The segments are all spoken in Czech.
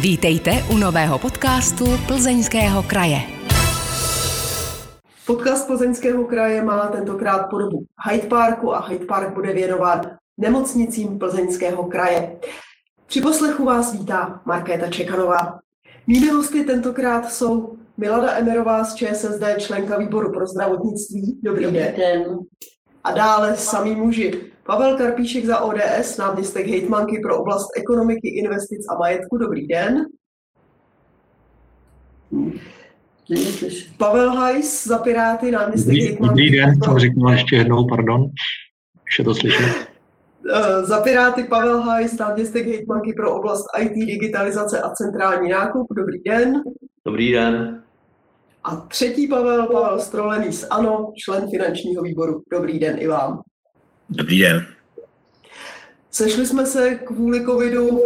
Vítejte u nového podcastu Plzeňského kraje. Podcast Plzeňského kraje má tentokrát podobu Hyde Parku a Hyde Park bude věnován nemocnicím Plzeňského kraje. Při poslechu vás vítá Markéta Čekanová. Mými hosty tentokrát jsou Milada Emerová z ČSSD, členka výboru pro zdravotnictví. Dobrý, Dobrý den. den. A dále samý muži. Pavel Karpíšek za ODS, náměstek hejtmanky pro oblast ekonomiky, investic a majetku. Dobrý den. Pavel Hajs za Piráty, náměstek dobrý, hejtmanky. Dobrý den, pro... řeknu ještě jednou, pardon. Už je to slyšet. Eh, za Piráty Pavel Hajs, náměstek hejtmanky pro oblast IT, digitalizace a centrální nákup. Dobrý den. Dobrý den. A třetí Pavel, Pavel Strolený z ANO, člen finančního výboru. Dobrý den i vám. Dobrý den. Sešli jsme se kvůli covidu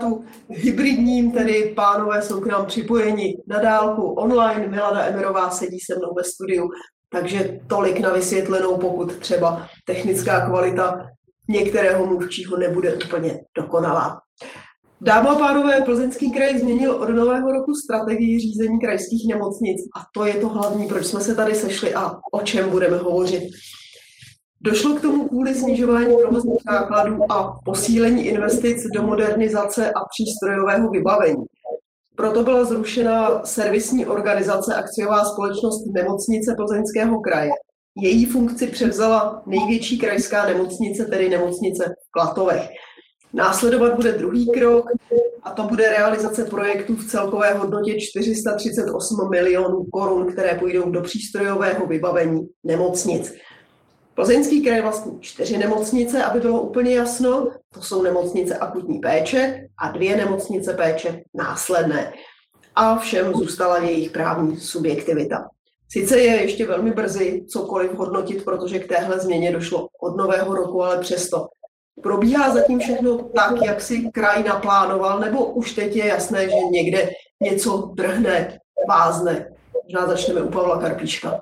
tu hybridním, tedy pánové jsou k nám připojeni na dálku online. Milada Emerová sedí se mnou ve studiu, takže tolik na vysvětlenou, pokud třeba technická kvalita některého mluvčího nebude úplně dokonalá. Dámy a pánové, Plzeňský kraj změnil od nového roku strategii řízení krajských nemocnic a to je to hlavní, proč jsme se tady sešli a o čem budeme hovořit. Došlo k tomu kvůli snižování provozních nákladů a posílení investic do modernizace a přístrojového vybavení. Proto byla zrušena servisní organizace akciová společnost Nemocnice Plzeňského kraje. Její funkci převzala největší krajská nemocnice, tedy nemocnice v Klatovech. Následovat bude druhý krok a to bude realizace projektů v celkové hodnotě 438 milionů korun, které půjdou do přístrojového vybavení nemocnic. Plzeňský kraj vlastní čtyři nemocnice, aby bylo úplně jasno. To jsou nemocnice akutní péče a dvě nemocnice péče následné. A všem zůstala jejich právní subjektivita. Sice je ještě velmi brzy cokoliv hodnotit, protože k téhle změně došlo od nového roku, ale přesto. Probíhá zatím všechno tak, jak si kraj naplánoval, nebo už teď je jasné, že někde něco drhne, vázne? Možná začneme u Pavla Karpíčka.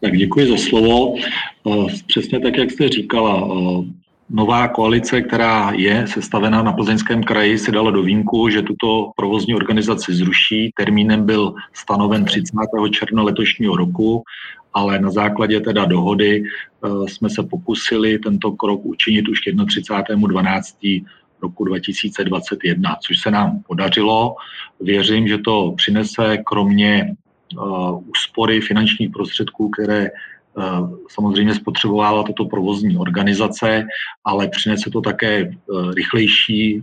Tak děkuji za slovo. Eh, přesně tak, jak jste říkala, eh, nová koalice, která je sestavená na Plzeňském kraji, si dala do výjimku, že tuto provozní organizaci zruší. Termínem byl stanoven 30. června letošního roku, ale na základě teda dohody eh, jsme se pokusili tento krok učinit už k 31.12. roku 2021, což se nám podařilo. Věřím, že to přinese kromě Uh, úspory finančních prostředků, které uh, samozřejmě spotřebovala tato provozní organizace, ale přinese to také rychlejší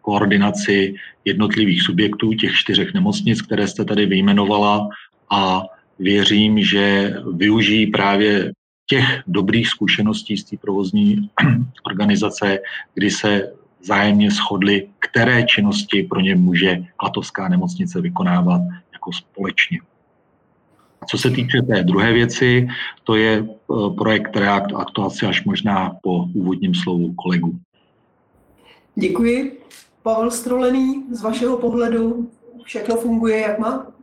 koordinaci jednotlivých subjektů, těch čtyřech nemocnic, které jste tady vyjmenovala a věřím, že využijí právě těch dobrých zkušeností z té provozní organizace, kdy se zájemně shodli, které činnosti pro ně může Klatovská nemocnice vykonávat jako společně. Co se týče té druhé věci, to je e, projekt React a to asi až možná po úvodním slovu kolegu. Děkuji. Pavel Strolený, z vašeho pohledu všechno funguje, jak má?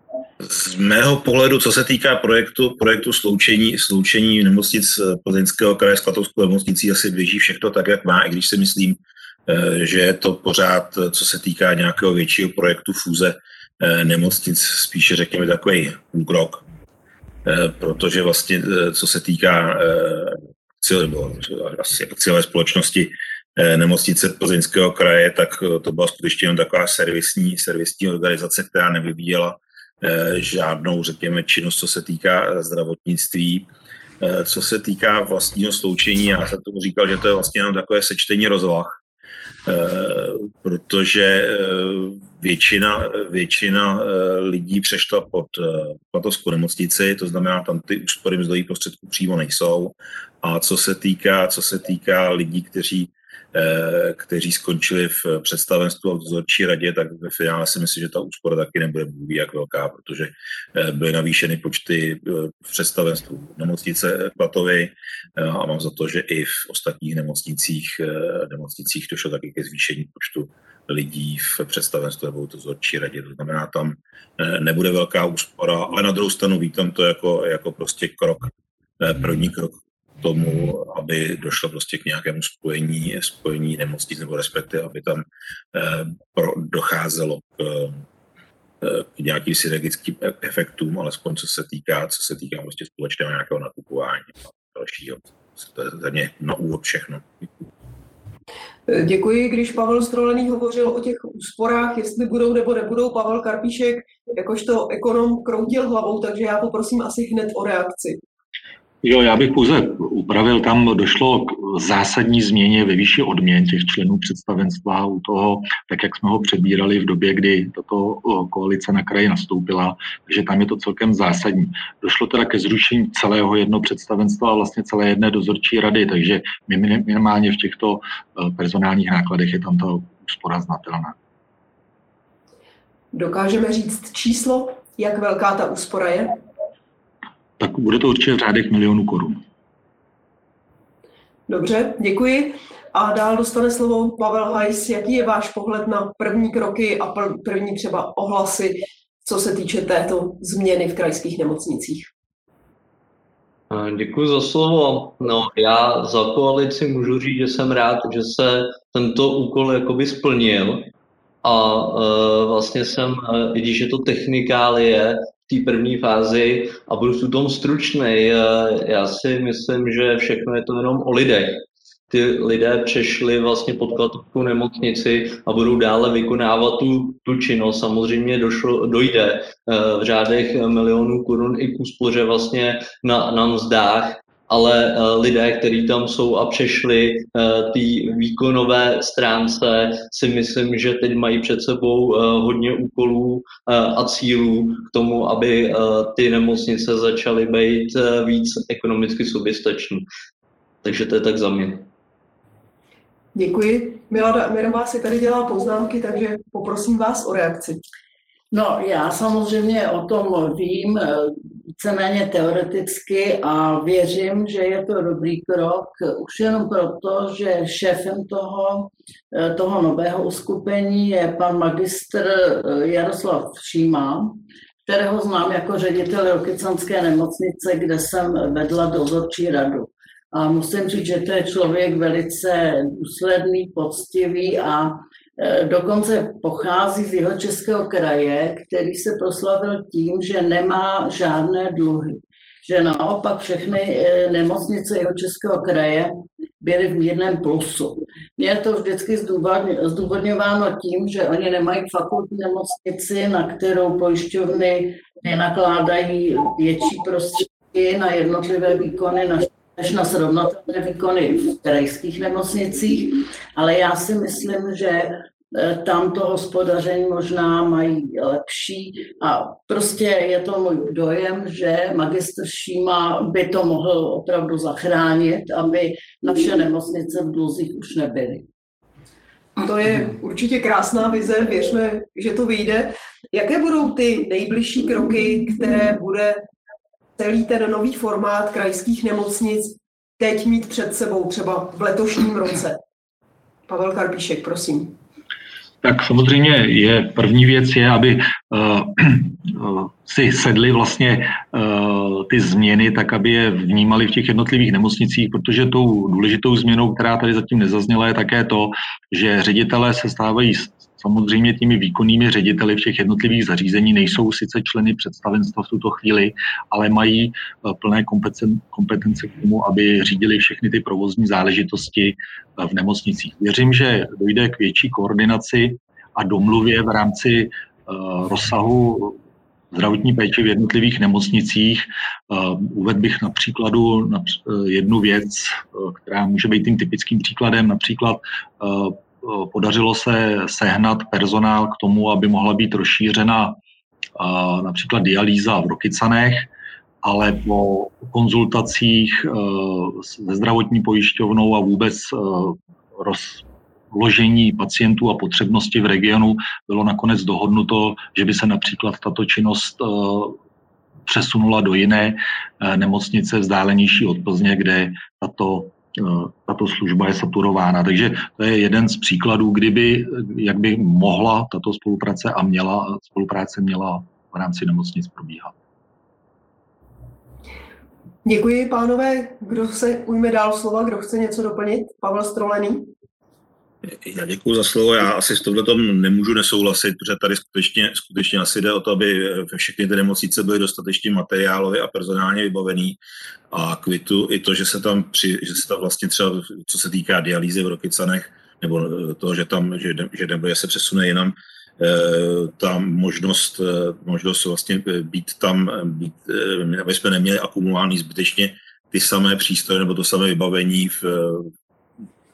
Z mého pohledu, co se týká projektu, projektu sloučení, sloučení nemocnic Plzeňského kraje s Klatovskou nemocnicí, asi běží všechno tak, jak má, i když si myslím, e, že je to pořád, co se týká nějakého většího projektu fúze e, nemocnic, spíše řekněme takový úkrok. Eh, protože vlastně, eh, co se týká eh, asi společnosti nemocnice Plzeňského kraje, tak to byla skutečně jen taková servisní, servisní organizace, která nevyvíjela žádnou, řekněme, činnost, co se týká zdravotnictví. Co se týká vlastního sloučení, já jsem tomu říkal, že to je vlastně jenom takové sečtení rozvah, Eh, protože eh, většina, většina eh, lidí přešla pod platovskou nemocnici, to znamená, tam ty úspory mzdových prostředků přímo nejsou. A co se týká, co se týká lidí, kteří Eh, kteří skončili v představenstvu a v dozorčí radě, tak ve finále si myslím, že ta úspora taky nebude mluví jak velká, protože eh, byly navýšeny počty eh, v představenstvu nemocnice Klatovy a mám za to, že i v ostatních nemocnicích, nemocnicích došlo taky ke zvýšení počtu lidí v představenstvu nebo dozorčí radě. To znamená, tam nebude velká úspora, ale na druhou stranu vítám to jako, jako prostě krok, první krok tomu, aby došlo prostě k nějakému spojení, spojení nemocnic nebo respektive, aby tam pro, docházelo k, k nějakým synergickým e, efektům, alespoň co se týká, co se týká prostě společného nějakého nakupování a dalšího. To je za mě na úvod všechno. Děkuji, když Pavel Strolený hovořil o těch úsporách, jestli budou nebo nebudou. Pavel Karpíšek, jakožto ekonom, kroutil hlavou, takže já poprosím asi hned o reakci. Jo, já bych pouze upravil, tam došlo k zásadní změně ve výši odměn těch členů představenstva u toho, tak jak jsme ho přebírali v době, kdy tato koalice na kraji nastoupila, takže tam je to celkem zásadní. Došlo teda ke zrušení celého jednoho představenstva a vlastně celé jedné dozorčí rady, takže minimálně v těchto personálních nákladech je tam ta úspora znatelná. Dokážeme říct číslo, jak velká ta úspora je? Tak bude to určitě v řádech milionů korun. Dobře, děkuji. A dál dostane slovo Pavel Hajs. Jaký je váš pohled na první kroky a první třeba ohlasy, co se týče této změny v krajských nemocnicích? Děkuji za slovo. No, já za koalici můžu říct, že jsem rád, že se tento úkol jakoby splnil a e, vlastně jsem, e, i když je to technikálie, té první fázi a budu v tom stručný. Já si myslím, že všechno je to jenom o lidech. Ty lidé přešli vlastně pod klatovkou nemocnici a budou dále vykonávat tu, tu činnost. Samozřejmě došlo, dojde eh, v řádech milionů korun i k úspoře vlastně na, na mzdách, ale eh, lidé, kteří tam jsou a přešli eh, té výkonové stránce, si myslím, že teď mají před sebou eh, hodně úkolů a cílů k tomu, aby ty nemocnice začaly být víc ekonomicky soběstační. Takže to je tak za mě. Děkuji. Milada Mirová si tady dělá poznámky, takže poprosím vás o reakci. No, já samozřejmě o tom vím eh, víceméně teoreticky a věřím, že je to dobrý krok, už jenom proto, že šéfem toho, eh, toho nového uskupení je pan magistr eh, Jaroslav Šíma, kterého znám jako ředitel Rokycanské nemocnice, kde jsem vedla dozorčí radu. A musím říct, že to je člověk velice důsledný, poctivý a dokonce pochází z jeho českého kraje, který se proslavil tím, že nemá žádné dluhy. Že naopak všechny e, nemocnice jeho českého kraje byly v mírném plusu. Mně je to vždycky zdůvodňováno tím, že oni nemají fakultní nemocnici, na kterou pojišťovny nenakládají větší prostředky na jednotlivé výkony, na než na srovnatelné výkony v krajských nemocnicích, ale já si myslím, že eh, tam to hospodaření možná mají lepší a prostě je to můj dojem, že magistr Šíma by to mohl opravdu zachránit, aby naše nemocnice v dluzích už nebyly. To je určitě krásná vize, věřme, že to vyjde. Jaké budou ty nejbližší kroky, které bude celý ten nový formát krajských nemocnic teď mít před sebou třeba v letošním roce? Pavel Karpíšek, prosím. Tak samozřejmě je první věc je, aby uh, si sedli vlastně uh, ty změny tak, aby je vnímali v těch jednotlivých nemocnicích, protože tou důležitou změnou, která tady zatím nezazněla, je také to, že ředitelé se stávají Samozřejmě těmi výkonnými řediteli v těch jednotlivých zařízení nejsou sice členy představenstva v tuto chvíli, ale mají eh, plné kompetence k tomu, aby řídili všechny ty provozní záležitosti eh, v nemocnicích. Věřím, že dojde k větší koordinaci a domluvě v rámci eh, rozsahu zdravotní péče v jednotlivých nemocnicích. Uvedl bych na příkladu jednu věc, která může být tím typickým příkladem, například podařilo se sehnat personál k tomu, aby mohla být rozšířena například dialýza v Rokycanech, ale po konzultacích se zdravotní pojišťovnou a vůbec rozložení pacientů a potřebnosti v regionu bylo nakonec dohodnuto, že by se například tato činnost přesunula do jiné nemocnice vzdálenější od Plzně, kde tato Eh, tato služba je saturována. Takže to je jeden z příkladů, kdyby, jak by mohla tato spolupráce a měla, spolupráce měla v rámci nemocnic probíhat. Děkuji, pánové. Kdo se ujme dál slova, kdo chce něco doplnit? Pavel Strolený. Já děkuji za slovo. Já asi s tohle tom nemůžu nesouhlasit, protože tady skutečně, skutečně asi jde o to, aby všechny ty nemocnice byly dostatečně materiálově a personálně vybavený. A kvitu i to, že se tam, při, že se tam vlastně třeba, co se týká dialýzy v Rokycanech, nebo toho, že tam, že, že nebo se přesune jinam, eh, ta možnost, eh, možnost vlastně být tam, být, eh, aby jsme neměli akumulovaný zbytečně ty samé přístroje nebo to samé vybavení v,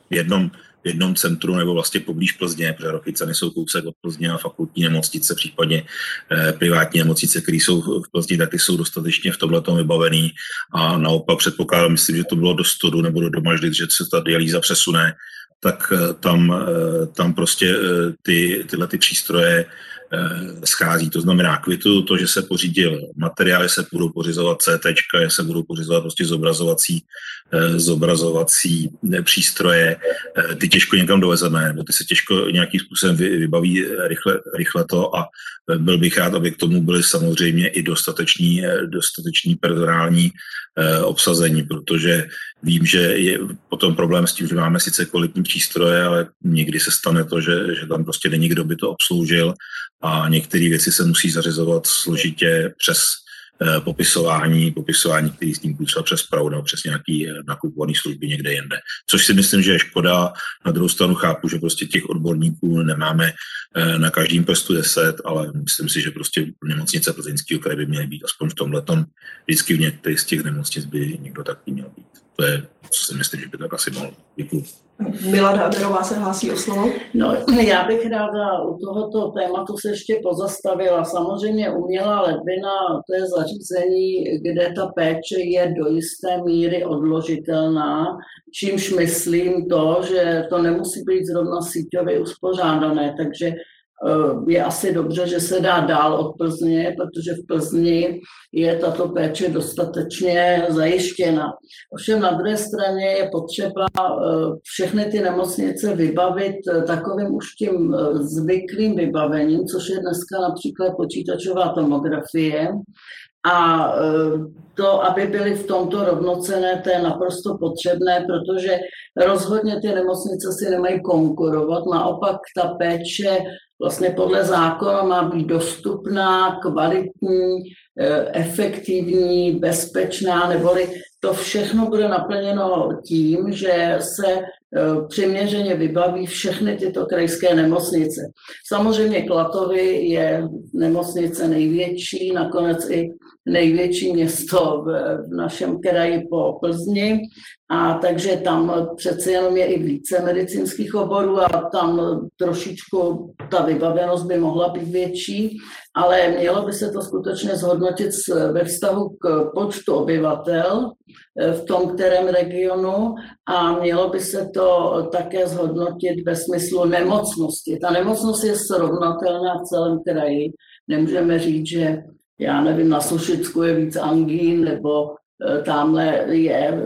jednom jednom centru nebo vlastně poblíž Plzně, protože Rokycany jsou kousek od Plzně a fakultní nemocnice, případně eh, privátní nemocnice, které jsou v Plzni, tak ty jsou dostatečně v tomhle vybavený. A naopak předpokládám, myslím, že to bylo do Stodu nebo do Domaždy, že se ta dialýza přesune, tak eh, tam, eh, tam prostě eh, ty, tyhle ty přístroje schází. To znamená kvitu, to, že se pořídil materiály, se budou pořizovat CT, se budou pořizovat prostě zobrazovací, zobrazovací přístroje. Ty těžko někam dovezeme, nebo ty se těžko nějakým způsobem vybaví rychle, rychle to a byl bych rád, aby k tomu byly samozřejmě i dostateční, dostateční personální obsazení, protože vím, že je potom problém s tím, že máme sice kvalitní přístroje, ale někdy se stane to, že, že tam prostě není kdo by to obsloužil a některé věci se musí zařizovat složitě přes popisování, popisování který s tím třeba přes Prahu nebo přes nějaký eh, nakupovaný služby někde jinde. Což si myslím, že je škoda. Na druhou stranu chápu, že prostě těch odborníků nemáme eh, na každém prstu deset, ale myslím si, že prostě nemocnice plzeňského kraje by měly být aspoň v tomhle vždycky v některých z těch nemocnic by někdo takový měl být. To je, co si myslím, že by tak asi mohlo. Děkuji. Milada Aberová se hlásí o slovo. No, já bych ráda u tohoto tématu se ještě pozastavila. Samozřejmě umělá ledvina, to je zařízení, kde ta péče je do jisté míry odložitelná, čímž myslím to, že to nemusí být zrovna síťově uspořádané, takže je asi dobře, že se dá dál od Plzně, protože v Plzni je tato péče dostatečně zajištěna. Ovšem na druhé straně je potřeba eh, všechny ty nemocnice vybavit eh, takovým už tím zvyklým vybavením, což je dneska například počítačová tomografie, a to, aby byly v tomto rovnocené, to je naprosto potřebné, protože rozhodně ty nemocnice si nemají konkurovat. Naopak ta péče vlastně podle zákona má být dostupná, kvalitní, eh, efektivní, bezpečná, neboli to všechno bude naplněno tím, že se eh, přiměřeně vybaví všechny tyto krajské nemocnice. Samozřejmě Klatovy je nemocnice největší, nakonec i největší město v, v našem kraji po Plzni, a takže tam přece jenom je i více medicínských oborů a tam trošičku ta vybavenost by mohla být větší, ale mělo by se to skutečně zhodnotit ve vztahu k počtu obyvatel eh, v tom kterém regionu a mělo by se to také zhodnotit ve smyslu nemocnosti. Ta nemocnost je srovnatelná v celém kraji. Nemůžeme říct, že já nevím, na Sušicku je víc angín, nebo e, tamhle je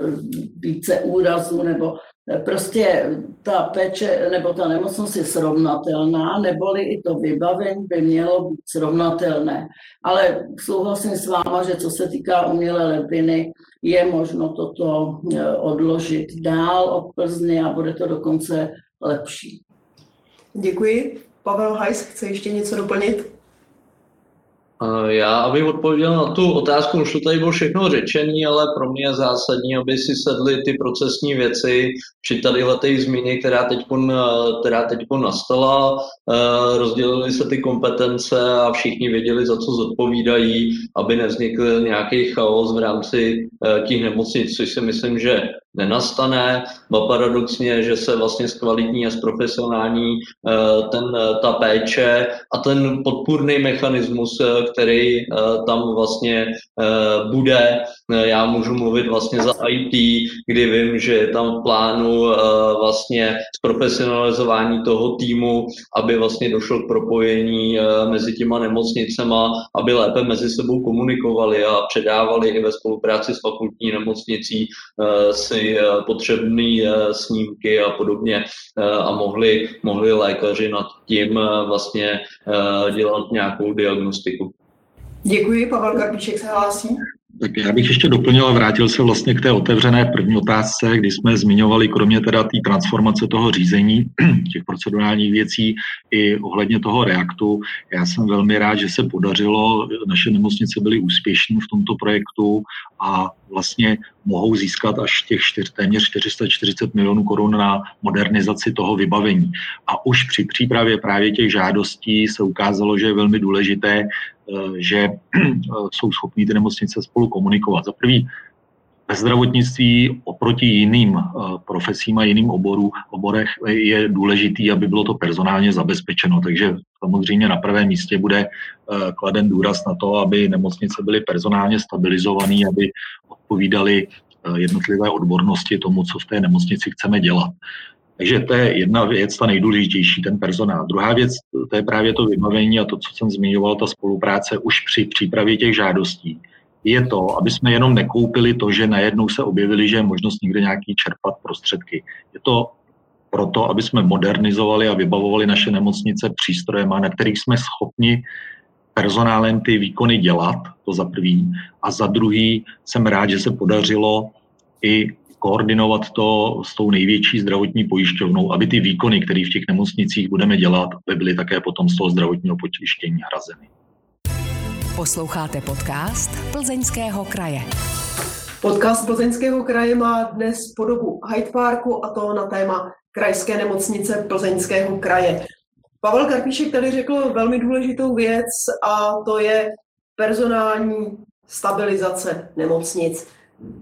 více úrazů, nebo prostě ta péče nebo ta nemocnost je srovnatelná, neboli i to vybavení by mělo být srovnatelné. Ale souhlasím s váma, že co se týká umělé ledviny, je možno toto e, odložit dál od Plzny a bude to dokonce lepší. Děkuji. Pavel Hajs chce ještě něco doplnit? Já, abych odpověděl na tu otázku, už to tady bylo všechno řečený, ale pro mě je zásadní, aby si sedly ty procesní věci při tadyhle té změně, která teď, která teď nastala, eh, rozdělily se ty kompetence a všichni věděli, za co zodpovídají, aby nevznikl nějaký chaos v rámci eh, těch nemocnic, což si myslím, že nenastane. Ba paradoxně, že se vlastně zkvalitní a zprofesionální eh, ten, ta péče a ten podpůrný mechanismus, který tam vlastně bude. Já můžu mluvit vlastně za IT, kdy vím, že je tam v plánu vlastně zprofesionalizování toho týmu, aby vlastně došlo k propojení mezi těma nemocnicema, aby lépe mezi sebou komunikovali a předávali i ve spolupráci s fakultní nemocnicí si Eh, potřebné eh, snímky a podobně eh, a mohli, mohli lékaři nad tím vlastně dělat nějakou diagnostiku. Děkuji, Pavel Karpiček se hlásí. Tak já bych ještě doplnil a vrátil se vlastně k té otevřené první otázce, kdy jsme zmiňovali kromě teda té transformace toho řízení, těch procedurálních věcí i ohledně toho reaktu. Já jsem velmi rád, že se podařilo, naše nemocnice byly úspěšní v tomto projektu a vlastně mohou získat až těch čtyř, téměř 440 milionů korun na modernizaci toho vybavení. A už při přípravě právě těch žádostí se ukázalo, že je velmi důležité, že eh, jsou schopní ty nemocnice spolu komunikovat. Za prvý, ve zdravotnictví oproti jiným eh, profesím a jiným oboru, oborech je důležitý, aby bylo to personálně zabezpečeno. Takže samozřejmě na prvém místě bude kladen důraz na to, aby nemocnice byly personálně stabilizované, aby odpovídaly jednotlivé odbornosti tomu, co v té nemocnici chceme dělat. Takže to je jedna věc, ta nejdůležitější, ten personál. Druhá věc, to je právě to vybavení a to, co jsem zmiňoval, ta spolupráce už při přípravě těch žádostí. Je to, aby jsme jenom nekoupili to, že najednou se objevili, že je možnost někde nějaký čerpat prostředky. Je to proto, aby jsme modernizovali a vybavovali naše nemocnice přístrojema, na kterých jsme schopni personálem ty výkony dělat, to za prvý. A za druhý jsem rád, že se podařilo i koordinovat to s tou největší zdravotní pojišťovnou, aby ty výkony, které v těch nemocnicích budeme dělat, by byly také potom z toho zdravotního pojištění hrazeny. Posloucháte podcast Plzeňského kraje. Podcast Plzeňského kraje má dnes podobu Hyde Parku a to na téma krajské nemocnice Plzeňského kraje. Pavel Karpíšek tady řekl velmi důležitou věc a to je personální stabilizace nemocnic.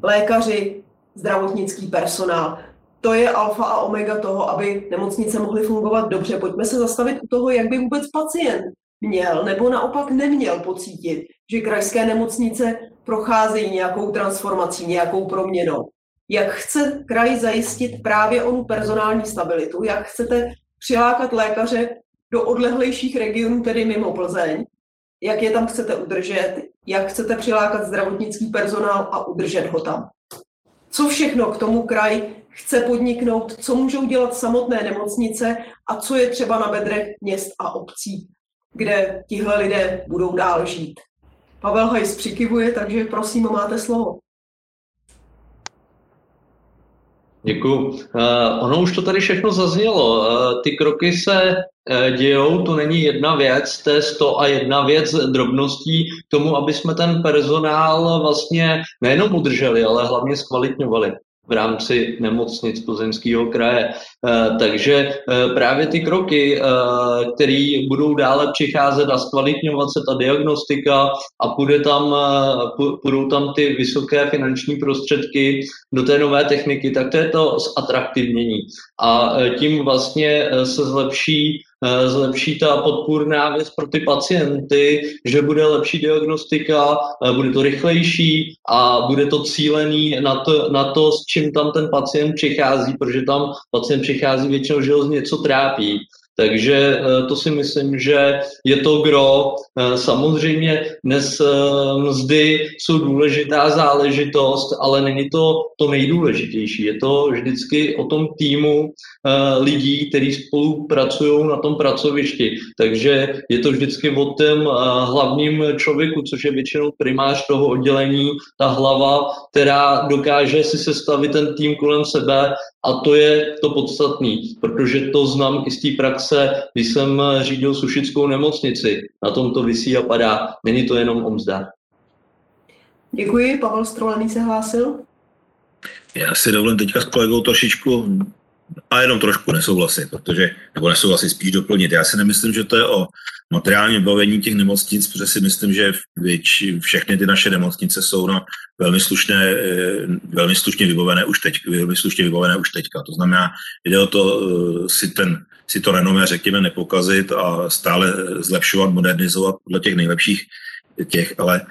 Lékaři, zdravotnický personál. To je alfa a omega toho, aby nemocnice mohly fungovat dobře. Pojďme se zastavit u toho, jak by vůbec pacient měl nebo naopak neměl pocítit, že krajské nemocnice procházejí nějakou transformací, nějakou proměnou. Jak chce kraj zajistit právě onu personální stabilitu, jak chcete přilákat lékaře do odlehlejších regionů, tedy mimo Plzeň, jak je tam chcete udržet, jak chcete přilákat zdravotnický personál a udržet ho tam co všechno k tomu kraj chce podniknout, co můžou dělat samotné nemocnice a co je třeba na bedrech měst a obcí, kde tihle lidé budou dál žít. Pavel Hajs přikivuje, takže prosím, máte slovo. Děkuji. Uh, ono už to tady všechno zaznělo. Uh, ty kroky se dějou, to není jedna věc, to je sto a jedna věc drobností k tomu, aby jsme ten personál vlastně nejenom udrželi, ale hlavně zkvalitňovali v rámci nemocnic Plzeňského kraje. Eh, takže eh, právě ty kroky, eh, které budou dále přicházet a zkvalitňovat se ta diagnostika a půjde tam, půjdou tam ty vysoké finanční prostředky do té nové techniky, tak to je to zatraktivnění. A tím vlastně se zlepší Eh, zlepší ta podpůrná věc pro ty pacienty, že bude lepší diagnostika, eh, bude to rychlejší a bude to cílený na to, na to, s čím tam ten pacient přichází, protože tam pacient přichází většinou, že ho něco trápí. Takže eh, to si myslím, že je to gro. Eh, samozřejmě dnes eh, mzdy jsou důležitá záležitost, ale není to to nejdůležitější. Je to vždycky o tom týmu lidí, kteří spolupracují na tom pracovišti. Takže je to vždycky o tom hlavním člověku, což je většinou primář toho oddělení, ta hlava, která dokáže si sestavit ten tým kolem sebe a to je to podstatné, protože to znám i z té praxe, když jsem řídil sušickou nemocnici. Na tom to vysí a padá. Není to jenom o mzdách. Děkuji. Pavel Strolený se hlásil. Já si dovolím teďka s kolegou trošičku a jenom trošku nesouhlasit, protože, nebo nesouhlasit, spíš doplnit. Já si nemyslím, že to je o materiálním vybavení těch nemocnic, protože si myslím, že věč, všechny ty naše nemocnice jsou na velmi slušné, eh, velmi slušně vybavené už teď, velmi slušně vybavené už teďka. To znamená, jde o to eh, si ten si to renomé, řekněme, nepokazit a stále zlepšovat, modernizovat podle těch nejlepších těch, ale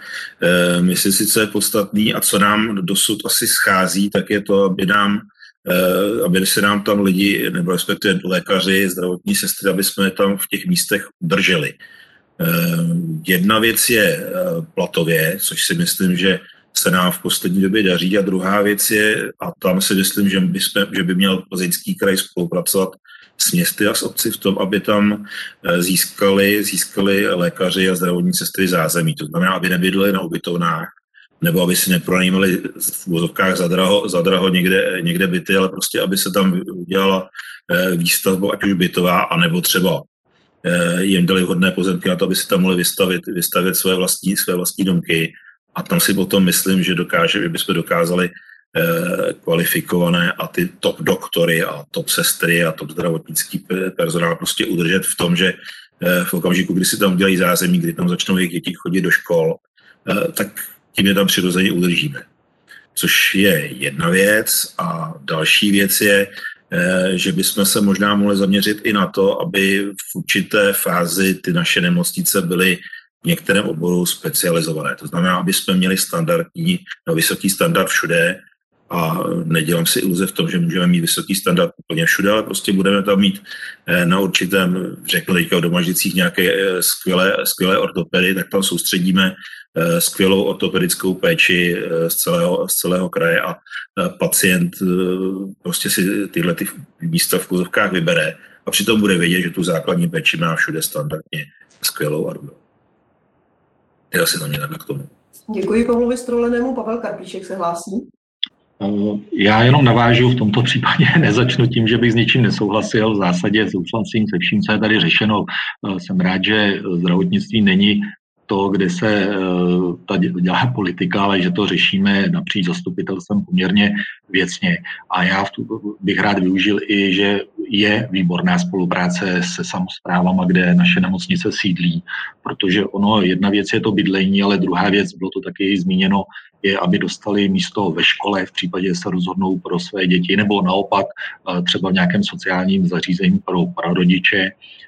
e, myslím si, co je podstatný a co nám dosud asi schází, tak je to, aby nám Eh, aby se nám tam lidi, nebo respektive lékaři, zdravotní sestry, aby jsme tam v těch místech udrželi. Eh, jedna věc je platově, což si myslím, že se nám v poslední době daří a druhá věc je, a tam si myslím, že by, jsme, že by měl Plzeňský kraj spolupracovat s městy a s obci v tom, aby tam získali, získali lékaři a zdravotní sestry zázemí. To znamená, aby nebydleli na ubytovnách, nebo aby si nepronajímali v úvozovkách zadraho, zadraho někde, někde byty, ale prostě, aby se tam udělala eh, výstavba, ať už bytová, anebo třeba eh, jim dali hodné pozemky na to, aby si tam mohli vystavit, vystavit své vlastní, své vlastní domky. A tam si potom myslím, že dokáže, že bychom dokázali eh, kvalifikované a ty top doktory a top sestry a top zdravotnický personál prostě udržet v tom, že v okamžiku, kdy si tam udělají zázemí, kdy tam začnou jejich děti chodit do škol, tak tím je tam přirozeně udržíme. Což je jedna věc. A další věc je, eh, že bychom se možná mohli zaměřit i na to, aby v určité fázi ty naše nemocnice byly v některém oboru specializované. To znamená, aby jsme měli standardní, no, vysoký standard všude a nedělám si iluze v tom, že můžeme mít vysoký standard úplně všude, ale prostě budeme tam mít eh, na určitém, řeknu teďka v Domažicích nějaké eh, skvělé, skvělé ortopedy, tak tam soustředíme Eh, skvělou ortopedickou péči z celého, z celého kraje a pacient prostě si tyhle ty místa v kuzovkách vybere a přitom bude vědět, že tu základní péči má všude standardně skvělou a dobrou. Já si to mě k tomu. Děkuji Pavlovi Strolenému. Pavel Karpíšek se hlásí. Já jenom navážu, v tomto případě nezačnu tím, že bych s ničím nesouhlasil. V zásadě souhlasím se vším, co je tady řešeno. Jsem rád, že zdravotnictví není to, kde se eh, ta dělá politika, ale že to řešíme napříč zastupitelstvem poměrně věcně. A já bych rád využil i, že je výborná spolupráce se samozprávama, kde naše nemocnice sídlí, protože ono, jedna věc je to bydlení, ale druhá věc, bylo to taky zmíněno, je, aby dostali místo ve škole v případě, že se rozhodnou pro své děti, nebo naopak eh, třeba v nějakém sociálním zařízení pro, pro rodiče, Eh,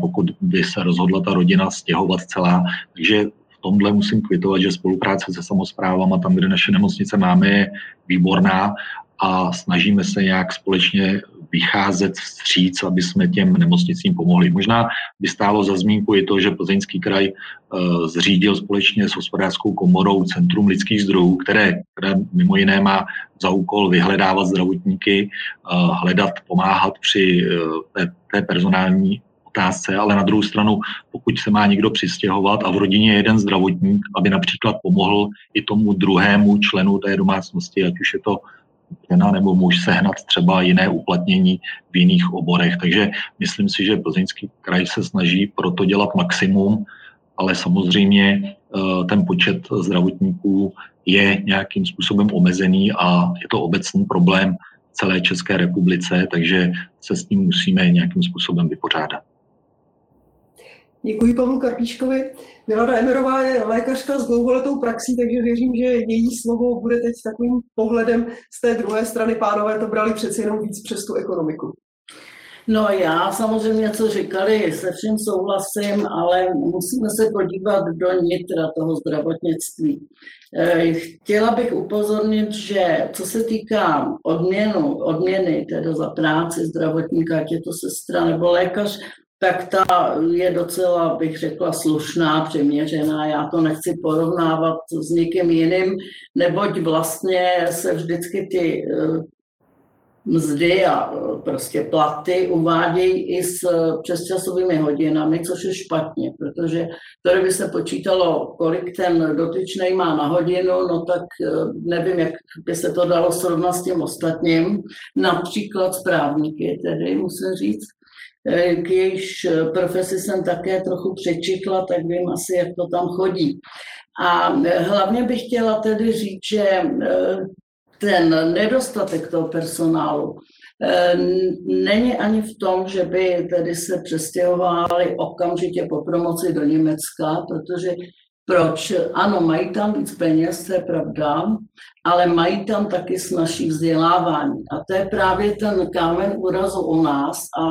pokud by se rozhodla ta rodina stěhovat celá. Takže v tomhle musím kvitovat, že spolupráce se samozprávama, tam, kde naše nemocnice máme, je výborná a snažíme se nějak společně vycházet vstříc, aby jsme těm nemocnicím pomohli. Možná by stálo za zmínku i to, že Plzeňský kraj uh, zřídil společně s hospodářskou komorou Centrum lidských zdrojů, které, které mimo jiné má za úkol vyhledávat zdravotníky, uh, hledat, pomáhat při té, té personální otázce, ale na druhou stranu, pokud se má někdo přistěhovat a v rodině je jeden zdravotník, aby například pomohl i tomu druhému členu té domácnosti, ať už je to žena nebo muž sehnat třeba jiné uplatnění v jiných oborech. Takže myslím si, že Plzeňský kraj se snaží proto dělat maximum, ale samozřejmě eh, ten počet zdravotníků je nějakým způsobem omezený a je to obecný problém celé České republice, takže se s tím musíme nějakým způsobem vypořádat. Děkuji Pavlu Karpíškovi. Milada Emerová je lékařka s dlouholetou praxí, takže věřím, že její slovo bude teď takovým pohledem z té druhé strany. Pánové to brali přeci jenom víc přes tu ekonomiku. No já samozřejmě, co říkali, se vším souhlasím, ale musíme se podívat do nitra toho zdravotnictví. Eh, chtěla bych upozornit, že co se týká odměnu, odměny teda za práci zdravotníka, ať je to sestra nebo lékař, tak ta je docela, bych řekla, slušná, přeměřená. Já to nechci porovnávat s někým jiným, neboť vlastně se vždycky ty eh, mzdy a eh, prostě platy uvádějí i s přesčasovými hodinami, což je špatně, protože to, kdyby se počítalo, kolik ten dotyčný má na hodinu, no tak eh, nevím, jak by se to dalo srovnat s tím ostatním. Například správníky, tedy musím říct, Eh, k jejíž eh, profesi jsem také trochu přečetla, tak vím asi, jak to tam chodí. A eh, hlavně bych chtěla tedy říct, že ten nedostatek toho personálu není ani v tom, že by tedy se přestěhovali okamžitě po promoci do Německa, protože proč? Ano, mají tam víc peněz, to je pravda, ale mají tam taky snažší vzdělávání. A to je právě ten kámen úrazu u nás. A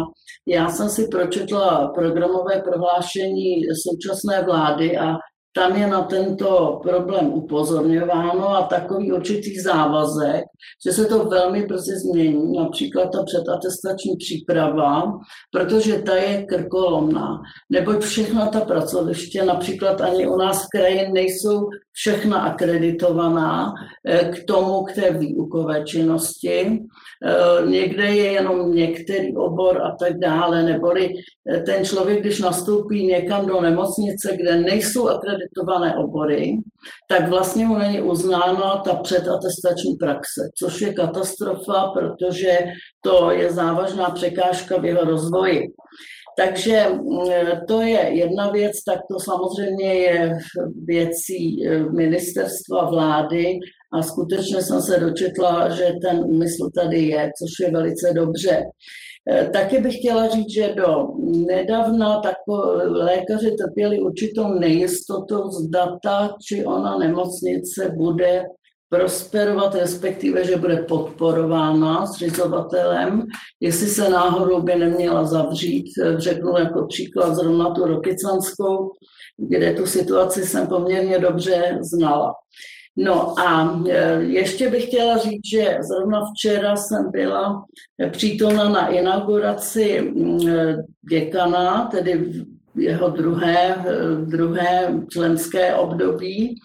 já jsem si pročetla programové prohlášení současné vlády a tam je na tento problém upozorňováno a takový určitý závazek, že se to velmi brzy změní, například ta předatestační příprava, protože ta je krkolomná. Neboť všechna ta pracoviště, například ani u nás v kraji, nejsou všechna akreditovaná eh, k tomu, k té výukové činnosti. Eh, někde je jenom některý obor a tak dále, neboli eh, ten člověk, když nastoupí někam do nemocnice, kde nejsou akreditované, akreditované obory, tak vlastně mu není uznána ta předatestační praxe, což je katastrofa, protože to je závažná překážka v jeho rozvoji. Takže mm, to je jedna věc, tak to samozřejmě je věcí e, ministerstva vlády a skutečně jsem se dočetla, že ten úmysl tady je, což je velice dobře. E, taky bych chtěla říct, že do nedávna lékaři trpěli určitou nejistotou, zda ta či ona nemocnice bude prosperovat, respektive, že bude podporována zřizovatelem, jestli se náhodou by neměla zavřít. Řeknu jako příklad zrovna tu Rokycanskou, kde tu situaci jsem poměrně dobře znala. No a e, ještě bych chtěla říct, že zrovna včera jsem byla přítomna na inauguraci děkana, tedy jeho druhé, druhé členské období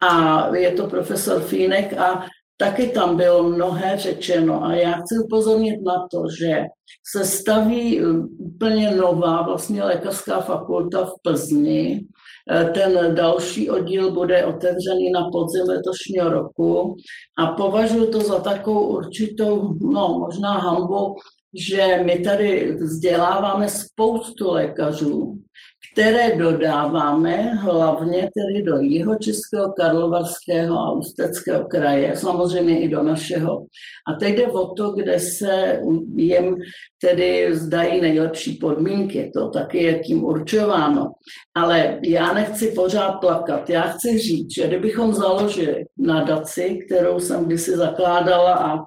a je to profesor Fínek a taky tam bylo mnohé řečeno a já chci upozornit na to, že se staví um, úplně nová vlastně lékařská fakulta v Plzni. E, ten další oddíl bude otevřený na podzim letošního roku a považuji to za takovou určitou, no možná hambu, že my tady vzděláváme spoustu lékařů, které dodáváme hlavně tedy do Jihočeského, Karlovarského a Ústeckého kraje, samozřejmě i do našeho. A teď jde o to, kde se jim tedy zdají nejlepší podmínky, to taky je tím určováno. Ale já nechci pořád plakat, já chci říct, že kdybychom založili nadaci, kterou jsem kdysi zakládala a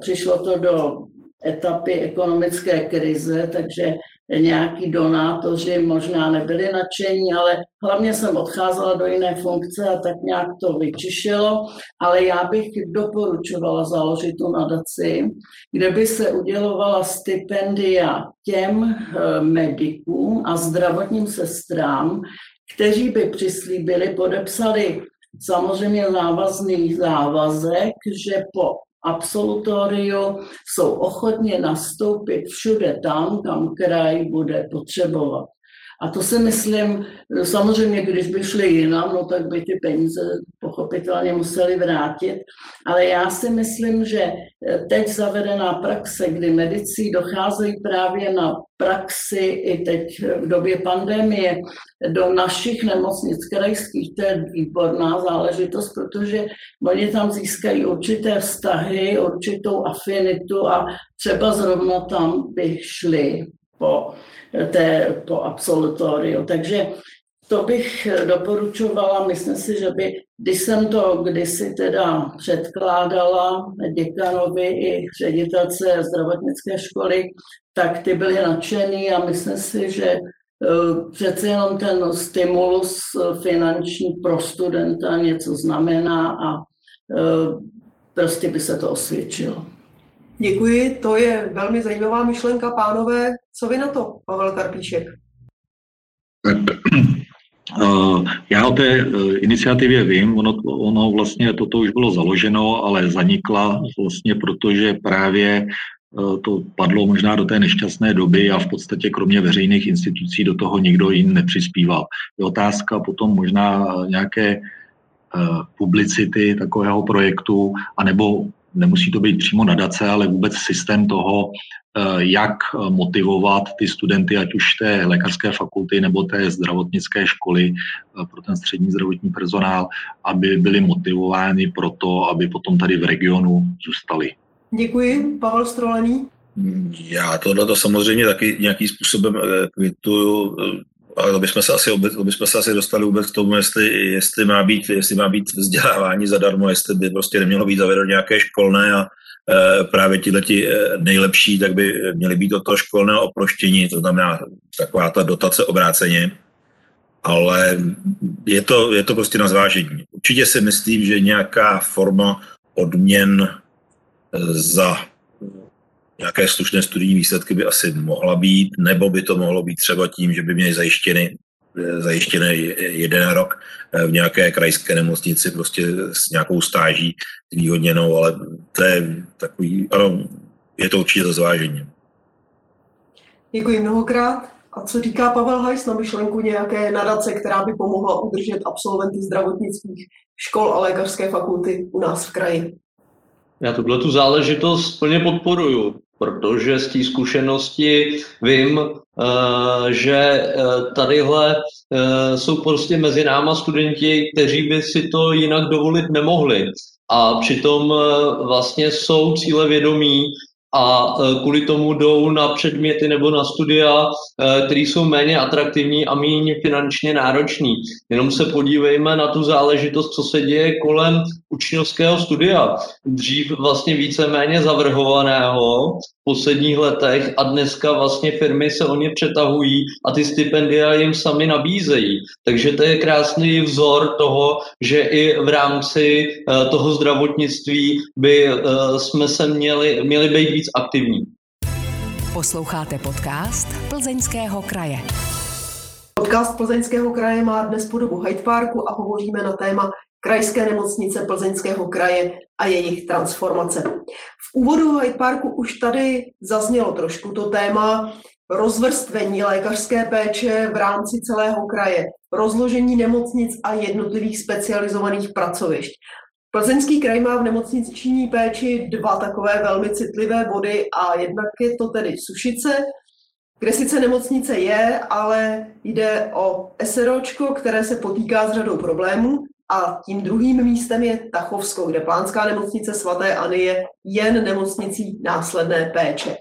přišlo to do etapy ekonomické krize, takže nějaký donátoři možná nebyli nadšení, ale hlavně jsem odcházela do jiné funkce a tak nějak to vyčišilo, ale já bych doporučovala založit tu nadaci, kde by se udělovala stipendia těm eh, medikům a zdravotním sestrám, kteří by přislíbili, podepsali samozřejmě závazný závazek, že po absolutoriu jsou ochotně nastoupit všude tam, kam kraj bude potřebovat. A to si myslím, samozřejmě, když by šli jinam, no tak by ty peníze pochopitelně museli vrátit, ale já si myslím, že teď zavedená praxe, kdy medici docházejí právě na praxi i teď v době pandemie do našich nemocnic krajských, to je výborná záležitost, protože oni tam získají určité vztahy, určitou afinitu a třeba zrovna tam by šli po té, po absolutoriu. Takže to bych doporučovala, myslím si, že by, když jsem to kdysi teda předkládala děkanovi i ředitelce zdravotnické školy, tak ty byly nadšený a myslím si, že eh, přece jenom ten stimulus finanční pro studenta něco znamená a eh, prostě by se to osvědčilo. Děkuji, to je velmi zajímavá myšlenka, pánové. Co vy na to, Pavel Karpíšek? Tak uh, já o té uh, iniciativě vím, ono, ono vlastně toto už bylo založeno, ale zanikla vlastně protože právě uh, to padlo možná do té nešťastné doby a v podstatě kromě veřejných institucí do toho nikdo jiný nepřispíval. Je otázka potom možná nějaké publicity takového projektu, anebo nemusí to být přímo nadace, ale vůbec systém toho, eh, jak motivovat ty studenty, ať už té lékařské fakulty nebo té zdravotnické školy eh, pro ten střední zdravotní personál, aby byli motivováni pro to, aby potom tady v regionu zůstali. Děkuji. Pavel Strolený. Já tohle to samozřejmě taky nějakým způsobem eh, kvituju ale to bychom se asi, to bychom se asi dostali vůbec k tomu, jestli, jestli, má být, jestli má být vzdělávání zadarmo, jestli by prostě nemělo být zavedeno nějaké školné a e, právě ti e, nejlepší, tak by měly být od toho školného oproštění, to znamená taková ta dotace obráceně. Ale je to, je to prostě na zvážení. Určitě si myslím, že nějaká forma odměn e, za nějaké slušné studijní výsledky by asi mohla být, nebo by to mohlo být třeba tím, že by měli zajištěny eh, zajištěný jeden rok eh, v nějaké krajské nemocnici prostě s nějakou stáží výhodněnou, ale to je takový, ano, je to určitě za zvážení. Děkuji mnohokrát. A co říká Pavel Hajs na myšlenku nějaké nadace, která by pomohla udržet absolventy zdravotnických škol a lékařské fakulty u nás v kraji? Já tuhle tu záležitost plně podporuju, protože z té zkušenosti vím, eh, že eh, tadyhle eh, jsou prostě mezi náma studenti, kteří by si to jinak dovolit nemohli. A přitom vlastně jsou cíle vědomí a kvůli tomu jdou na předměty nebo na studia, které jsou méně atraktivní a méně finančně náročný. Jenom se podívejme na tu záležitost, co se děje kolem učňovského studia. Dřív vlastně víceméně zavrhovaného v posledních letech a dneska vlastně firmy se o ně přetahují a ty stipendia jim sami nabízejí. Takže to je krásný vzor toho, že i v rámci uh, toho zdravotnictví by uh, jsme se měli, měli být víc aktivní. Posloucháte podcast Plzeňského kraje. Podcast Plzeňského kraje má dnes podobu Hyde Parku a hovoříme na téma krajské nemocnice Plzeňského kraje a jejich transformace. V úvodu Hyde Parku už tady zaznělo trošku to téma rozvrstvení lékařské péče v rámci celého kraje, rozložení nemocnic a jednotlivých specializovaných pracovišť. Plzeňský kraj má v nemocniční péči dva takové velmi citlivé body a jednak je to tedy Sušice, kde sice nemocnice je, ale jde o SROčko, které se potýká s řadou problémů a tím druhým místem je Tachovsko, kde Plánská nemocnice svaté Ani je jen nemocnicí následné péče.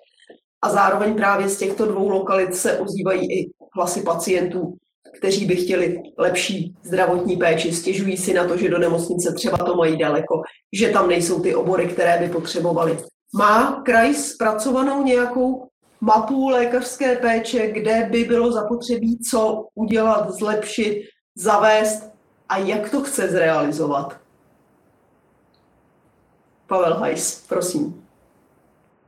A zároveň právě z těchto dvou lokalit se ozývají i hlasy pacientů, kteří by chtěli lepší zdravotní péči, stěžují si na to, že do nemocnice třeba to mají daleko, že tam nejsou ty obory, které by potřebovali. Má kraj zpracovanou nějakou mapu lékařské péče, kde by bylo zapotřebí co udělat, zlepšit, zavést a jak to chce zrealizovat? Pavel Hajs, prosím.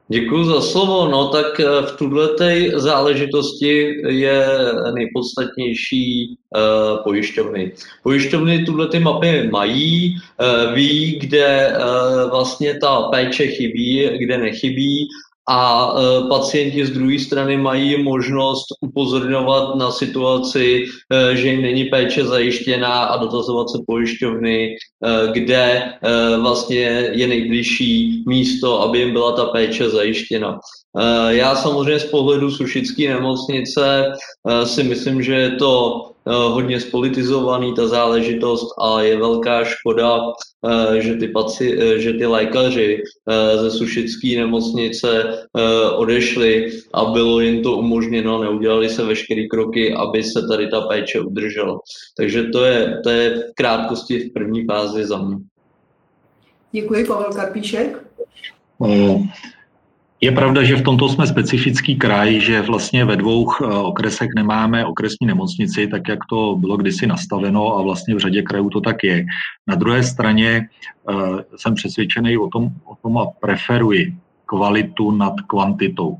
Děkuji za slovo. No tak eh, v tuhle záležitosti je nejpodstatnější uh, pojišťovny. Pojišťovny tuhle ty mapy mají, uh, ví, kde vlastně ta péče chybí, kde nechybí a e, pacienti z druhé strany mají možnost upozorňovat na situaci, e, že jim není péče zajištěná a dotazovat se pojišťovny, e, kde vlastně je nejbližší místo, aby jim byla ta péče zajištěna. Já samozřejmě z pohledu Sušické nemocnice si myslím, že je to Eh, hodně spolitizovaný ta záležitost a je velká škoda, eh, že ty, paci, eh, že ty lékaři ze Sušické nemocnice odešli a bylo jim to umožněno, neudělali se veškeré kroky, aby se tady ta péče udržela. Takže to je, to je v krátkosti v první fázi za mě. Děkuji, Pavel Karpíšek. Je pravda, že v tomto jsme specifický kraj, že vlastně ve dvou eh, okresech nemáme okresní nemocnici, tak jak to bylo kdysi nastaveno a vlastně v řadě krajů to tak je. Na druhé straně eh, jsem přesvědčený o tom, o tom a preferuji kvalitu nad kvantitou.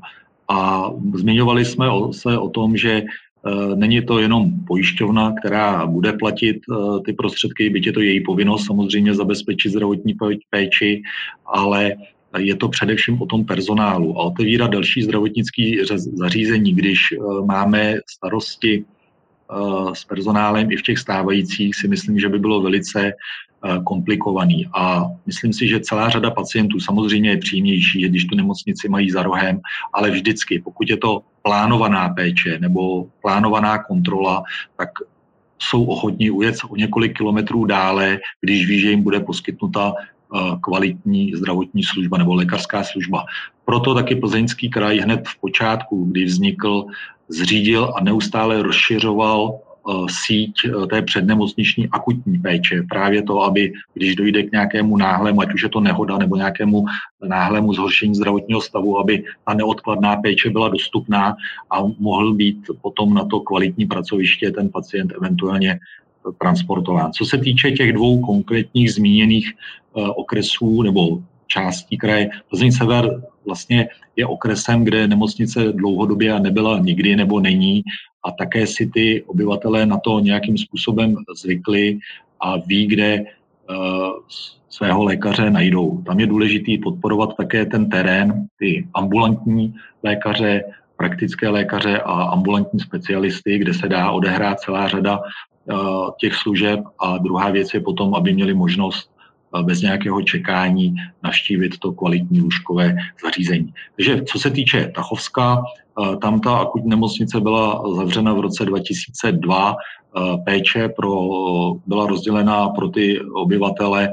A zmiňovali jsme se o tom, že eh, Není to jenom pojišťovna, která bude platit ty prostředky, byť je to její povinnost samozřejmě zabezpečit zdravotní péči, ale je to především o tom personálu a otevírat další zdravotnický zařízení, když eh, máme starosti eh, s personálem i v těch stávajících, si myslím, že by bylo velice eh, komplikovaný. A myslím si, že celá řada pacientů samozřejmě je příjemnější, když tu nemocnici mají za rohem, ale vždycky, pokud je to plánovaná péče nebo plánovaná kontrola, tak jsou ochotní ujet o několik kilometrů dále, když ví, že jim bude poskytnuta kvalitní zdravotní služba nebo lékařská služba. Proto taky Plzeňský kraj hned v počátku, kdy vznikl, zřídil a neustále rozšiřoval síť té přednemocniční akutní péče. Právě to, aby když dojde k nějakému náhlému, ať už je to nehoda nebo nějakému náhlému zhoršení zdravotního stavu, aby ta neodkladná péče byla dostupná a mohl být potom na to kvalitní pracoviště ten pacient eventuálně transportován. Co se týče těch dvou konkrétních zmíněných okresů nebo částí kraje, Plzeň Sever vlastně je okresem, kde nemocnice dlouhodobě nebyla nikdy nebo není. A také si ty obyvatelé na to nějakým způsobem zvykli a ví, kde uh, svého lékaře najdou. Tam je důležité podporovat také ten terén, ty ambulantní lékaře, praktické lékaře a ambulantní specialisty, kde se dá odehrát celá řada těch služeb. A druhá věc je potom, aby měli možnost bez nějakého čekání navštívit to kvalitní lůžkové zařízení. Takže co se týče Tachovska, tam ta akutní nemocnice byla zavřena v roce 2002. Péče pro, byla rozdělena pro ty obyvatele,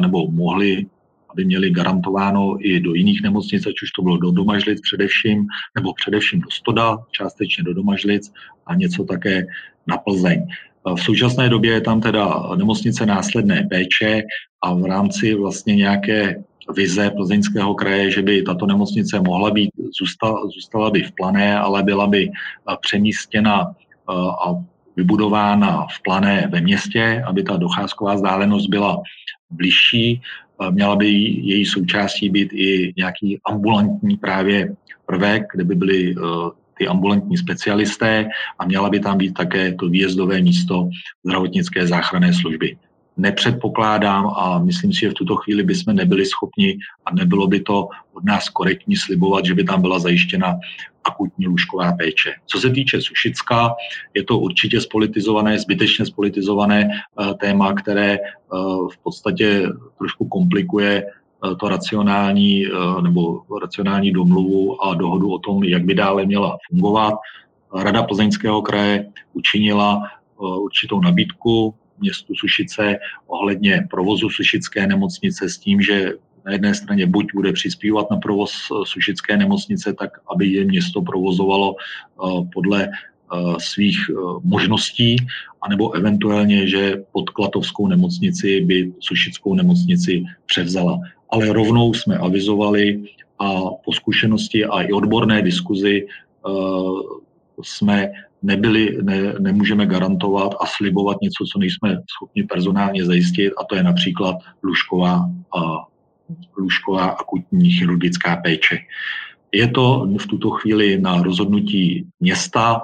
nebo mohli aby měli garantováno i do jiných nemocnic, ať už to bylo do Domažlic především, nebo především do Stoda, částečně do Domažlic a něco také na Plzeň. V současné době je tam teda nemocnice následné péče a v rámci vlastně nějaké vize plzeňského kraje, že by tato nemocnice mohla být, zůstala, zůstala by v plané, ale byla by eh, přemístěna eh, a vybudována v plané ve městě, aby ta docházková vzdálenost byla blížší. Eh, měla by její součástí být i nějaký ambulantní právě prvek, kde by byly ty ambulantní specialisté a měla by tam být také to výjezdové místo zdravotnické záchranné služby. Nepředpokládám a myslím si, že v tuto chvíli bychom nebyli schopni a nebylo by to od nás korektní slibovat, že by tam byla zajištěna akutní lůžková péče. Co se týče Sušicka, je to určitě spolitizované, zbytečně spolitizované eh, téma, které eh, v podstatě trošku komplikuje to racionální eh, nebo racionální domluvu a dohodu o tom, jak by dále měla fungovat. Rada Plzeňského kraje učinila eh, určitou nabídku městu Sušice ohledně provozu Sušické nemocnice s tím, že na jedné straně buď bude přispívat na provoz Sušické nemocnice, tak aby je město provozovalo podle svých možností, anebo eventuálně, že pod Klatovskou nemocnici by Sušickou nemocnici převzala ale rovnou jsme avizovali a po zkušenosti a i odborné diskuzi uh, jsme nebyli, ne, nemůžeme garantovat a slibovat něco, co nejsme schopni personálně zajistit, a to je například lůžková, lůžková akutní chirurgická péče. Je to v tuto chvíli na rozhodnutí města,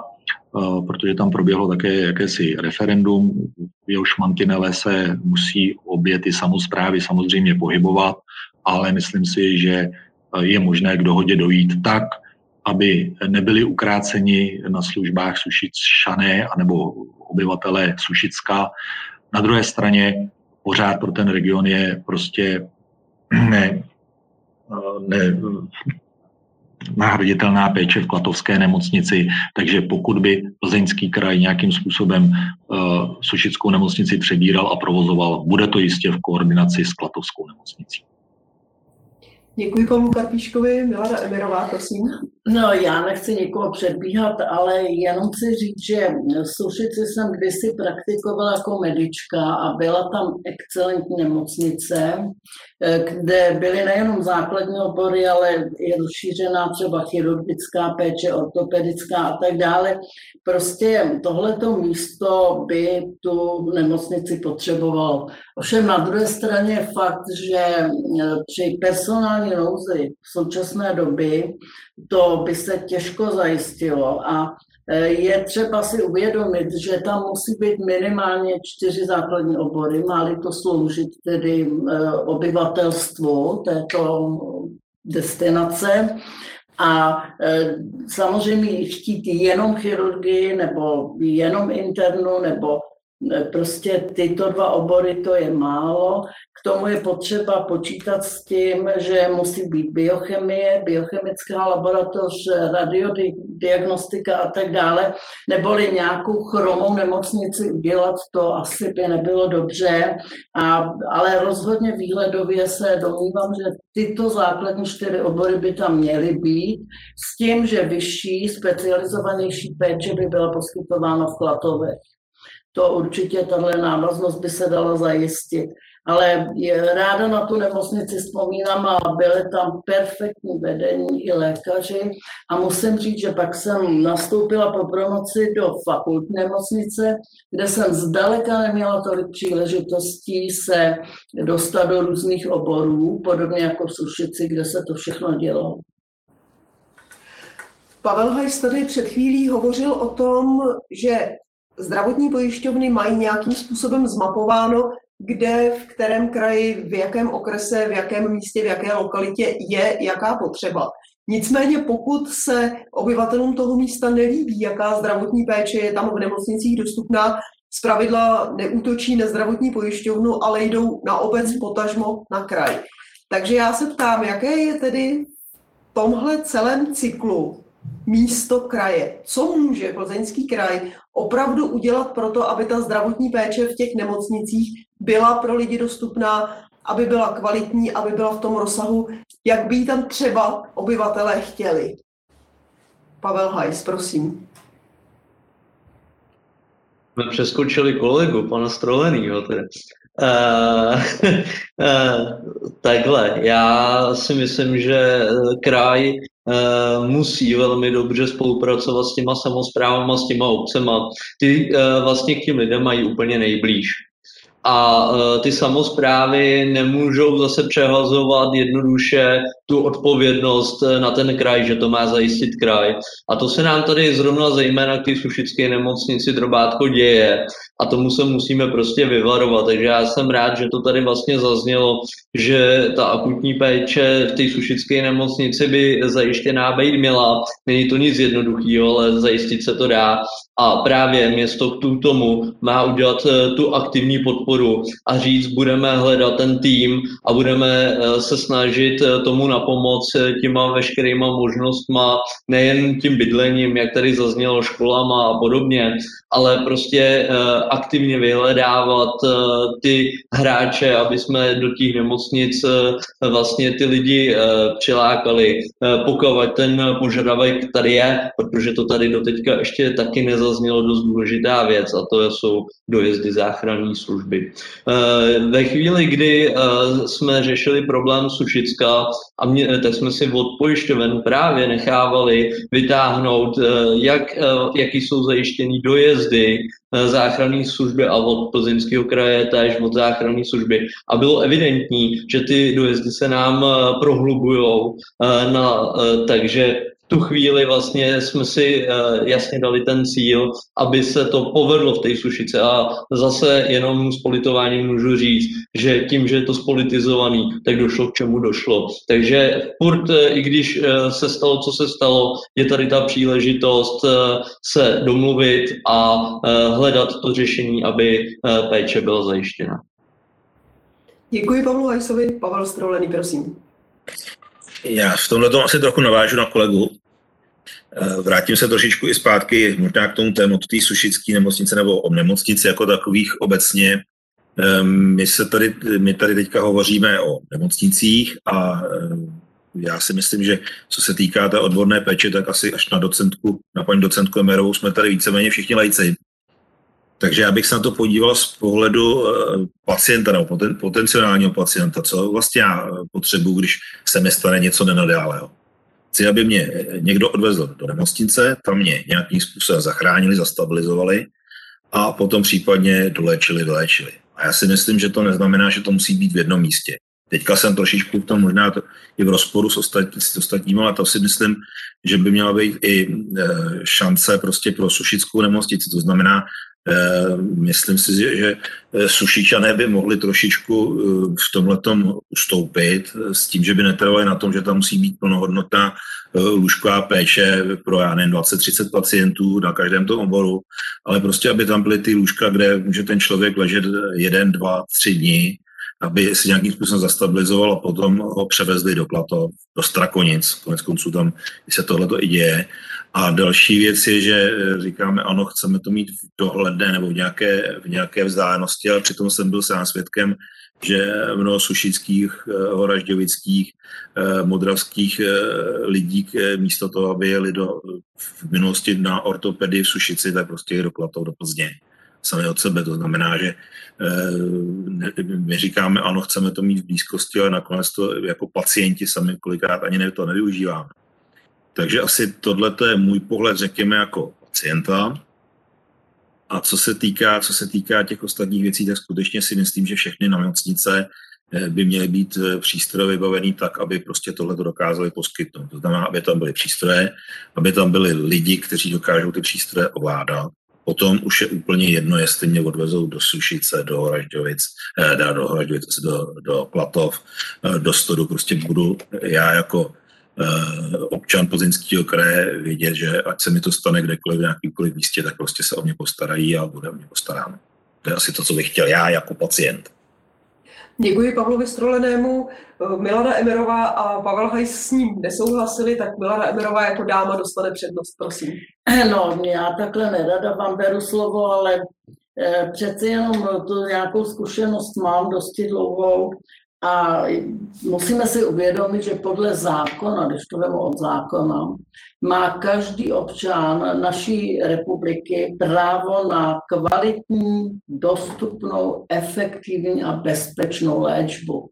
protože tam proběhlo také jakési referendum, v jehož mantinele se musí obě ty samozprávy samozřejmě pohybovat ale myslím si, že eh, je možné k dohodě dojít tak, aby nebyli ukráceni na službách Sušičané anebo obyvatelé Sušicka. Na druhé straně pořád pro ten region je prostě ne, eh, ne, nahraditelná péče v Klatovské nemocnici, takže pokud by Plzeňský kraj nějakým způsobem uh, Sušickou nemocnici přebíral a provozoval, bude to jistě v koordinaci s Klatovskou nemocnicí. Děkuji Pavlu Karpíškovi. Milada Emirová, prosím. No, já nechci nikoho předbíhat, ale jenom chci říct, že Sušici jsem kdysi praktikovala jako medička a byla tam excelentní nemocnice, eh, kde byly nejenom základní obory, ale i rozšířená třeba chirurgická péče, ortopedická a tak dále. Prostě tohleto místo by tu nemocnici potřebovalo. Ovšem na druhé straně je fakt, že eh, při personální nouzi v současné doby to by se těžko zajistilo a e, je třeba si uvědomit, že tam musí být minimálně čtyři základní obory, má-li to sloužit tedy e, obyvatelstvu této destinace. A e, samozřejmě chtít jenom chirurgii nebo jenom internu nebo Prostě tyto dva obory to je málo. K tomu je potřeba počítat s tím, že musí být biochemie, biochemická laboratoř, radiodiagnostika a tak dále, neboli nějakou chromou nemocnici udělat, to asi by nebylo dobře, a, ale rozhodně výhledově se domnívám, že tyto základní čtyři obory by tam měly být, s tím, že vyšší, specializovanější péče by byla poskytována v Klatovech to určitě tahle návaznost by se dala zajistit. Ale ráda na tu nemocnici vzpomínám a byly tam perfektní vedení i lékaři. A musím říct, že pak jsem nastoupila po promoci do fakultní nemocnice, kde jsem zdaleka neměla tolik příležitostí se dostat do různých oborů, podobně jako v Sušici, kde se to všechno dělo. Pavel Hajs tady před chvílí hovořil o tom, že zdravotní pojišťovny mají nějakým způsobem zmapováno, kde, v kterém kraji, v jakém okrese, v jakém místě, v jaké lokalitě je jaká potřeba. Nicméně pokud se obyvatelům toho místa nelíbí, jaká zdravotní péče je tam v nemocnicích dostupná, zpravidla neútočí na zdravotní pojišťovnu, ale jdou na obec, potažmo na kraj. Takže já se ptám, jaké je tedy v tomhle celém cyklu místo kraje? Co může plzeňský kraj opravdu udělat pro to, aby ta zdravotní péče v těch nemocnicích byla pro lidi dostupná, aby byla kvalitní, aby byla v tom rozsahu, jak by ji tam třeba obyvatelé chtěli? Pavel Hajs, prosím jsme přeskočili kolegu, pana Strolenýho tedy. Uh, uh, takhle, já si myslím, že kraj musí velmi dobře spolupracovat s těma samozprávama, s těma obcema. Ty uh, vlastně k těm lidem mají úplně nejblíž a e, ty samozprávy nemůžou zase přehazovat jednoduše tu odpovědnost e, na ten kraj, že to má zajistit kraj. A to se nám tady zrovna zejména k té sušické nemocnici drobátko děje a tomu se musíme prostě vyvarovat. Takže já jsem rád, že to tady vlastně zaznělo, že ta akutní péče v té sušické nemocnici by zajištěná být měla. Není to nic jednoduchého, ale zajistit se to dá. A právě město k tomu má udělat eh, tu aktivní podporu a říct, budeme hledat ten tým a budeme eh, se snažit eh, tomu na pomoc těma veškerýma možnostma, nejen tím bydlením, jak tady zaznělo, školama a podobně, ale prostě aktivně vyhledávat ty hráče, aby jsme do těch nemocnic vlastně ty lidi přilákali, pokud ten požadavek tady je, protože to tady doteďka ještě taky nezaznělo zaznělo dost důležitá věc a to jsou dojezdy záchranní služby. Eh, ve chvíli, kdy eh, jsme řešili problém Sušicka, a mě, tak jsme si od pojišťoven právě nechávali vytáhnout, eh, jak, jaký jsou zajištěný dojezdy záchranné služby a od plzeňského kraje též od záchranné služby. A bylo evidentní, že ty dojezdy se nám prohlubují, takže tu chvíli vlastně jsme si uh, jasně dali ten cíl, aby se to povedlo v té sušice a zase jenom s politováním můžu říct, že tím, že je to spolitizovaný, tak došlo k čemu došlo. Takže furt, uh, i když uh, se stalo, co se stalo, je tady ta příležitost se domluvit a hledat to řešení, aby péče byla zajištěna. Děkuji Pavlu Hajsovi. Pavel Strolený, prosím. Já v tomhle tom asi trochu navážu na kolegu. Eh, vrátím se trošičku i zpátky možná k tomu tématu té sušické nemocnice nebo o nemocnici jako takových obecně. Ehm, my, se tady, my tady teďka hovoříme o nemocnicích a ehm, já si myslím, že co se týká té odborné péče, tak asi až na docentku, na paní docentku Emerovou jsme tady víceméně všichni lajci. Takže já bych se na to podíval z pohledu eh, pacienta nebo poten, potenciálního pacienta, co vlastně já potřebuji, když se mi stane něco nenadálého. Chci, aby mě někdo odvezl do nemocnice, tam mě nějakým způsobem zachránili, zastabilizovali a potom případně doléčili, doléčili. A já si myslím, že to neznamená, že to musí být v jednom místě. Teďka jsem trošičku v tom možná to i v rozporu s, ostatní, s ostatními, ale to si myslím, že by měla být i šance prostě pro sušickou nemocnici. To znamená, Eh, myslím si, že eh, sušičané by mohli trošičku eh, v tomhle ustoupit s tím, že by netrvali na tom, že tam musí být plnohodnotná lůžková péče pro, já nevím, 20-30 pacientů na každém tom oboru, ale prostě, aby tam byly ty lůžka, kde může ten člověk ležet jeden, dva, tři dny, aby si nějakým způsobem zastabilizoval a potom ho převezli do Plato, do Strakonic, konec konců tam se tohle i děje a další věc je, že eh, říkáme, ano, chceme to mít v dohledné nebo v nějaké, v nějaké vzdálenosti, ale přitom jsem byl sám svědkem, že mnoho sušických, eh, horažďovických, eh, modravských lidí místo toho, aby jeli do, v minulosti na ortopedii v Sušici, tak prostě je do Klatou, do Plzně sami od sebe. To znamená, že my říkáme, ano, chceme to mít v blízkosti, ale nakonec to jako pacienti sami kolikrát ani to nevyužíváme. Takže asi tohle je můj pohled, řekněme, jako pacienta. A co se týká, co se týká těch ostatních věcí, tak skutečně si myslím, že všechny nemocnice eh, by měly být eh, přístroje vybavený tak, aby prostě tohle to dokázali poskytnout. To znamená, aby tam byly přístroje, aby tam byli lidi, kteří dokážou ty přístroje ovládat. Potom už je úplně jedno, jestli mě odvezou do Sušice, do Horažďovic, eh, do do, do Platov, do Stodu, prostě budu já jako občan Plzeňského kraje vědět, že ať se mi to stane kdekoliv v nějakýmkoliv místě, tak prostě se o mě postarají a bude o mě postaráno. To je asi to, co bych chtěl já jako pacient. Děkuji Pavlovi Strolenému. Milana Emerová a Pavel Hajs s ním nesouhlasili, tak Milana Emerová jako dáma dostane přednost, prosím. No, já takhle nerada vám beru slovo, ale eh, přeci jenom tu nějakou zkušenost mám dosti dlouhou a musíme si uvědomit, že podle zákona, když to vemu od zákona, má každý občan naší republiky právo na kvalitní, dostupnou, efektivní a bezpečnou léčbu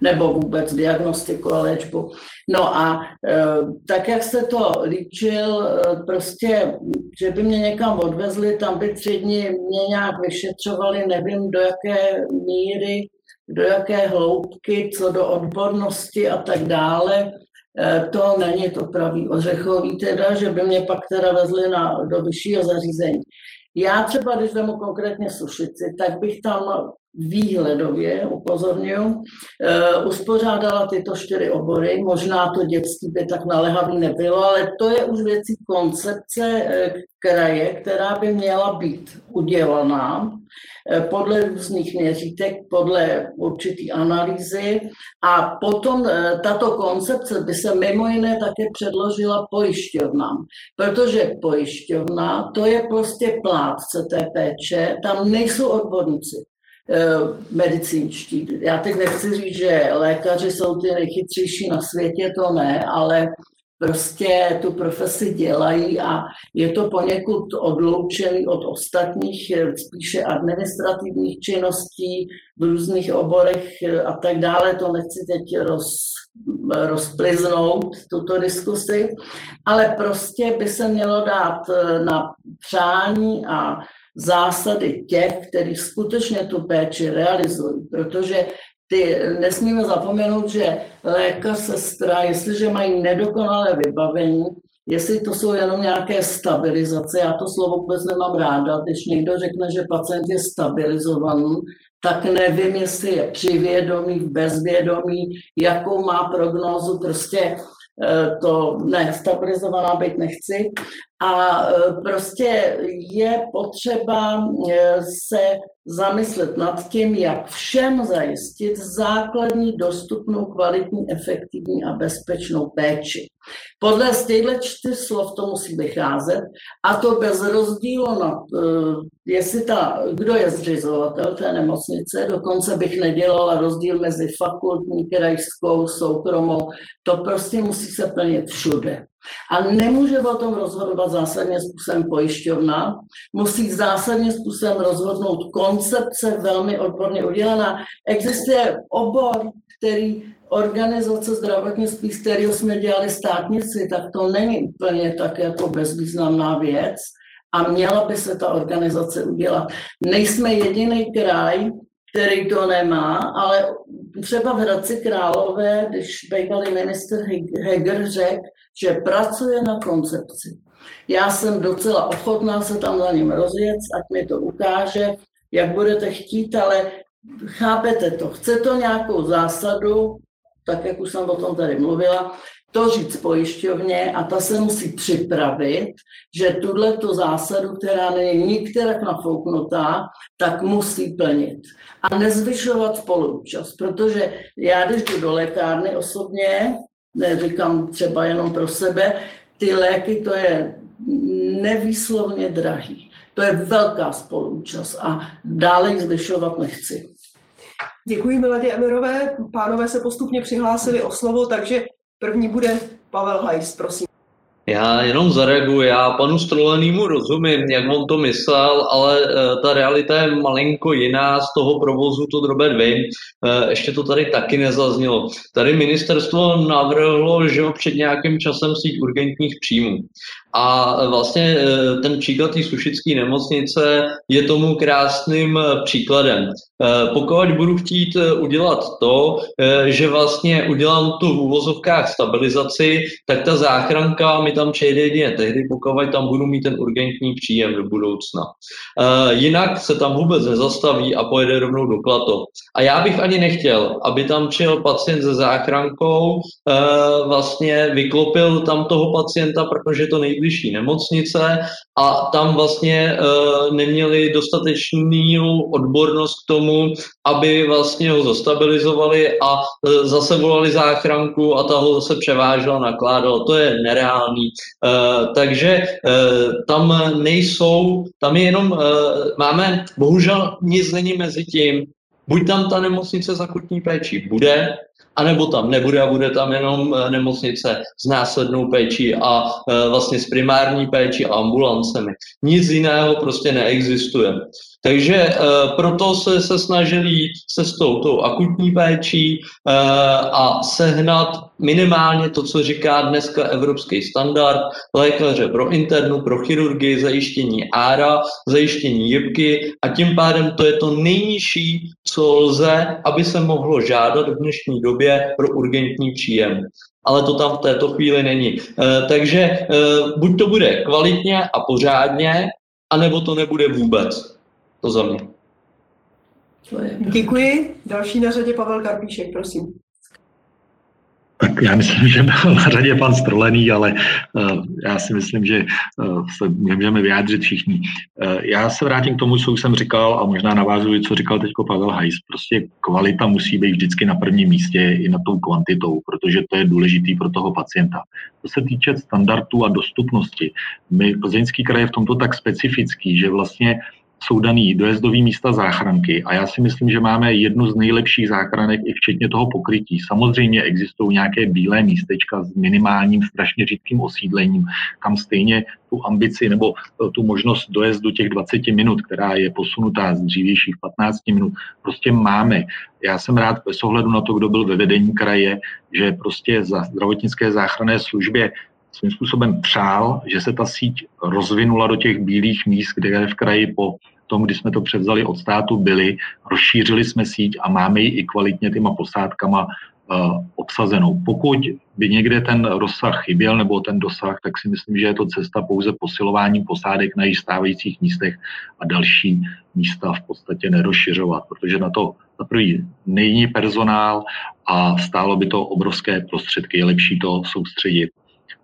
nebo vůbec diagnostiku a léčbu. No a e, tak, jak jste to líčil, e, prostě, že by mě někam odvezli, tam by tři dny mě nějak vyšetřovali, nevím do jaké míry, do jaké hloubky, co do odbornosti a tak dále. E, to není to pravý ořechový teda, že by mě pak teda vezli na, do vyššího zařízení. Já třeba, když vezmu konkrétně Sušici, tak bych tam výhledově, upozorňuji, eh, uspořádala tyto čtyři obory. Možná to dětství by tak naléhavý nebylo, ale to je už věcí koncepce eh, kraje, která by měla být udělaná eh, podle různých měřítek, podle určitý analýzy a potom tato koncepce by se mimo jiné také předložila pojišťovnám, protože pojišťovna to je prostě plátce té péče, tam nejsou odborníci. Eh, medicínští. Já teď nechci říct, že lékaři jsou ty nejchytřejší na světě, to ne, ale prostě tu profesi dělají a je to poněkud odloučený od ostatních eh, spíše administrativních činností v různých oborech eh, a tak dále. To nechci teď roz, rozpliznout, tuto diskusi, ale prostě by se mělo dát na přání a zásady těch, kteří skutečně tu péči realizují, protože ty, nesmíme zapomenout, že lékař, sestra, jestliže mají nedokonalé vybavení, jestli to jsou jenom nějaké stabilizace, já to slovo vůbec nemám ráda, když někdo řekne, že pacient je stabilizovaný, tak nevím, jestli je při vědomí, v bezvědomí, jakou má prognózu, prostě Eh, to ne, stabilizovaná být nechci. A eh, prostě je potřeba eh, se zamyslet nad tím, jak všem zajistit základní, dostupnou, kvalitní, efektivní a bezpečnou péči. Podle z těchto čtyř slov to musí vycházet a to bez rozdílu na, jestli ta, kdo je zřizovatel té nemocnice, dokonce bych nedělala rozdíl mezi fakultní, krajskou, soukromou, to prostě musí se plnit všude. A nemůže o tom rozhodovat zásadním způsobem pojišťovna, musí zásadním způsobem rozhodnout koncepce velmi odborně udělaná. Existuje obor, který organizace zdravotnictví, z kterého jsme dělali státnici, tak to není úplně tak jako bezvýznamná věc a měla by se ta organizace udělat. Nejsme jediný kraj, který to nemá, ale třeba v Hradci Králové, když bývalý minister Heger řekl, že pracuje na koncepci. Já jsem docela ochotná se tam za ním rozjet, ať mi to ukáže, jak budete chtít, ale chápete to, chce to nějakou zásadu, tak jak už jsem o tom tady mluvila, to říct pojišťovně a ta se musí připravit, že tuhle tu zásadu, která není nikterak nafouknutá, tak musí plnit. A nezvyšovat spoluúčast, protože já, když jdu do lékárny osobně, neříkám třeba jenom pro sebe, ty léky to je nevýslovně drahý. To je velká spoluúčast a dále ji zvyšovat nechci. Děkuji Miladě Emerové. Pánové se postupně přihlásili o slovo, takže první bude Pavel Hajs, prosím. Já jenom zareaguji, já panu Strolenýmu rozumím, jak on to myslel, ale uh, ta realita je malinko jiná, z toho provozu to drobet vím. Uh, ještě to tady taky nezaznělo. Tady ministerstvo navrhlo, že před nějakým časem síť urgentních příjmů. A vlastně eh, ten příklad té sušické nemocnice je tomu krásným eh, příkladem. Eh, pokud budu chtít udělat to, že vlastně udělám tu v úvozovkách stabilizaci, tak ta záchranka mi tam přejde jedině tehdy, pokud tam budu mít ten urgentní příjem do budoucna. Jinak se tam vůbec nezastaví a pojede rovnou do plato. A já bych ani nechtěl, aby tam přijel pacient se záchrankou, vlastně vyklopil tam toho pacienta, protože to nejde nejbližší nemocnice a tam vlastně uh, neměli dostatečnou odbornost k tomu, aby vlastně ho zastabilizovali a uh, zase volali záchranku a ta ho zase převážela, nakládala. To je nereálný. Uh, takže uh, tam nejsou, tam je jenom, uh, máme, bohužel nic není mezi tím, buď tam ta nemocnice za akutní péči bude, anebo tam nebude a bude tam jenom eh, nemocnice s následnou péčí a eh, vlastně s primární péčí a ambulancemi. Nic jiného prostě neexistuje. Takže e, proto se, se snažili jít cestou tou akutní péčí e, a sehnat minimálně to, co říká dneska evropský standard, lékaře pro internu, pro chirurgii, zajištění ára, zajištění jibky a tím pádem to je to nejnižší, co lze, aby se mohlo žádat v dnešní době pro urgentní příjem ale to tam v této chvíli není. E, takže e, buď to bude kvalitně a pořádně, anebo to nebude vůbec. To za mě. Děkuji. Další na řadě Pavel Karpíšek, prosím. Tak já myslím, že byl na řadě pan Strolený, ale uh, já si myslím, že uh, se můžeme vyjádřit všichni. Uh, já se vrátím k tomu, co už jsem říkal a možná navážuji, co říkal teď Pavel Hajs. Prostě kvalita musí být vždycky na prvním místě i na tou kvantitou, protože to je důležitý pro toho pacienta. Co se týče standardů a dostupnosti, my Plzeňský kraj je v tomto tak specifický, že vlastně jsou daný dojezdový místa záchranky a já si myslím, že máme jednu z nejlepších záchranek i včetně toho pokrytí. Samozřejmě existují nějaké bílé místečka s minimálním strašně řídkým osídlením, kam stejně tu ambici nebo tu možnost dojezdu těch 20 minut, která je posunutá z dřívějších 15 minut, prostě máme. Já jsem rád bez ohledu na to, kdo byl ve vedení kraje, že prostě za zdravotnické záchranné službě svým způsobem přál, že se ta síť rozvinula do těch bílých míst, kde v kraji po tom, kdy jsme to převzali od státu, byli, rozšířili jsme síť a máme ji i kvalitně těma posádkama uh, obsazenou. Pokud by někde ten rozsah chyběl nebo ten dosah, tak si myslím, že je to cesta pouze posilováním posádek na jejich stávajících místech a další místa v podstatě nerozšiřovat, protože na to za prvý není personál a stálo by to obrovské prostředky. Je lepší to soustředit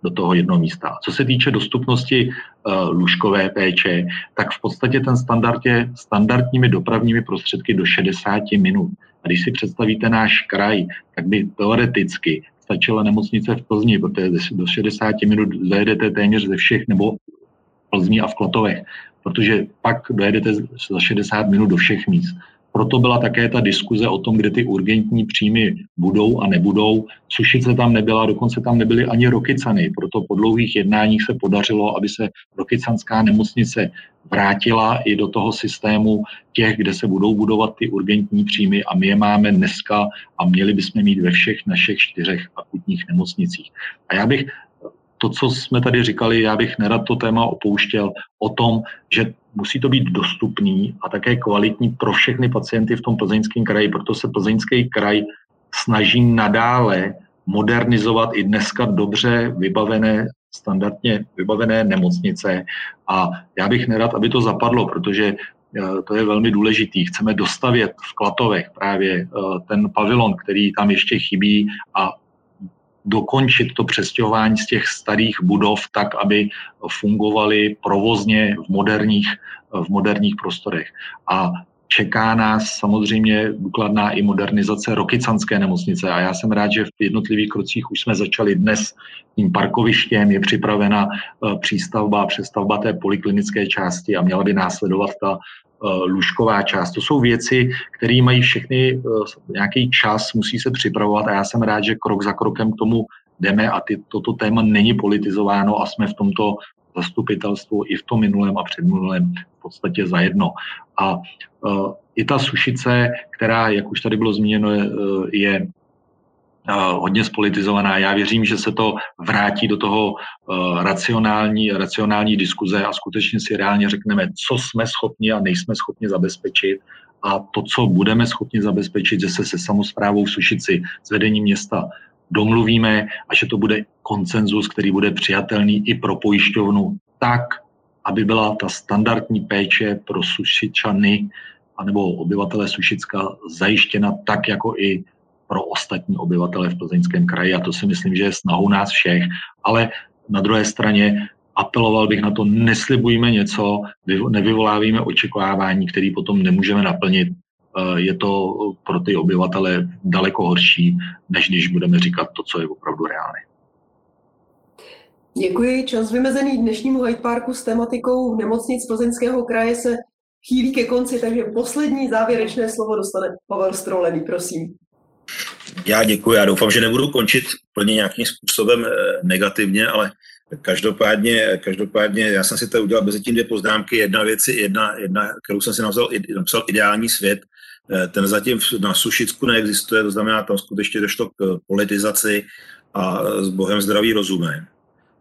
do toho jednoho místa. Co se týče dostupnosti uh, lůžkové péče, tak v podstatě ten standard je standardními dopravními prostředky do 60 minut. A když si představíte náš kraj, tak by teoreticky stačila nemocnice v Plzni, protože do 60 minut zajedete téměř ze všech, nebo v Plzni a v Klatovech, protože pak dojedete za 60 minut do všech míst. Proto byla také ta diskuze o tom, kde ty urgentní příjmy budou a nebudou. Sušice tam nebyla, dokonce tam nebyly ani Rokycany. Proto po dlouhých jednáních se podařilo, aby se Rokycanská nemocnice vrátila i do toho systému těch, kde se budou budovat ty urgentní příjmy a my je máme dneska a měli bychom mít ve všech našich čtyřech akutních nemocnicích. A já bych to, co jsme tady říkali, já bych nerad to téma opouštěl o tom, že musí to být dostupný a také kvalitní pro všechny pacienty v tom plzeňském kraji, proto se plzeňský kraj snaží nadále modernizovat i dneska dobře vybavené, standardně vybavené nemocnice a já bych nerad, aby to zapadlo, protože eh, to je velmi důležitý. Chceme dostavět v Klatovech právě eh, ten pavilon, který tam ještě chybí a dokončit to přestěhování z těch starých budov tak, aby fungovaly provozně v moderních, v moderních prostorech. A čeká nás samozřejmě důkladná i modernizace Rokycanské nemocnice a já jsem rád, že v jednotlivých krocích už jsme začali dnes tím parkovištěm, je připravena eh, přístavba, přestavba té poliklinické části a měla by následovat ta lůžková část. To jsou věci, které mají všechny eh, nějaký čas, musí se připravovat a já jsem rád, že krok za krokem k tomu jdeme a ty, toto téma není politizováno a jsme v tomto zastupitelstvu i v tom minulém a předminulém v podstatě zajedno. A uh, i ta sušice, která, jak už tady bylo zmíněno, je, je hodně spolitizovaná. Já věřím, že se to vrátí do toho racionální, racionální diskuze a skutečně si reálně řekneme, co jsme schopni a nejsme schopni zabezpečit a to, co budeme schopni zabezpečit, že se se samozprávou v Sušici, s vedením města domluvíme a že to bude koncenzus, který bude přijatelný i pro pojišťovnu tak, aby byla ta standardní péče pro Sušičany anebo obyvatele Sušicka zajištěna tak, jako i pro ostatní obyvatele v Plzeňském kraji. A to si myslím, že je snahou nás všech. Ale na druhé straně apeloval bych na to, neslibujme něco, nevyvolávíme očekávání, které potom nemůžeme naplnit. Eh, je to pro ty obyvatele daleko horší, než když budeme říkat to, co je opravdu reálné. Děkuji. Čas vymezený dnešnímu Hyde Parku s tematikou nemocnic Plzeňského kraje se chýlí ke konci, takže poslední závěrečné slovo dostane Pavel Strolený, prosím. Já děkuji, já doufám, že nebudu končit plně nějakým způsobem eh, negativně, ale Každopádně, každopádně já jsem si to udělal mezi tím dvě poznámky. Jedna věc, jedna, jedna, kterou jsem si napsal, napsal ideální svět, eh, ten zatím na Sušicku neexistuje, to znamená, tam skutečně došlo k politizaci a s Bohem zdravý rozumem.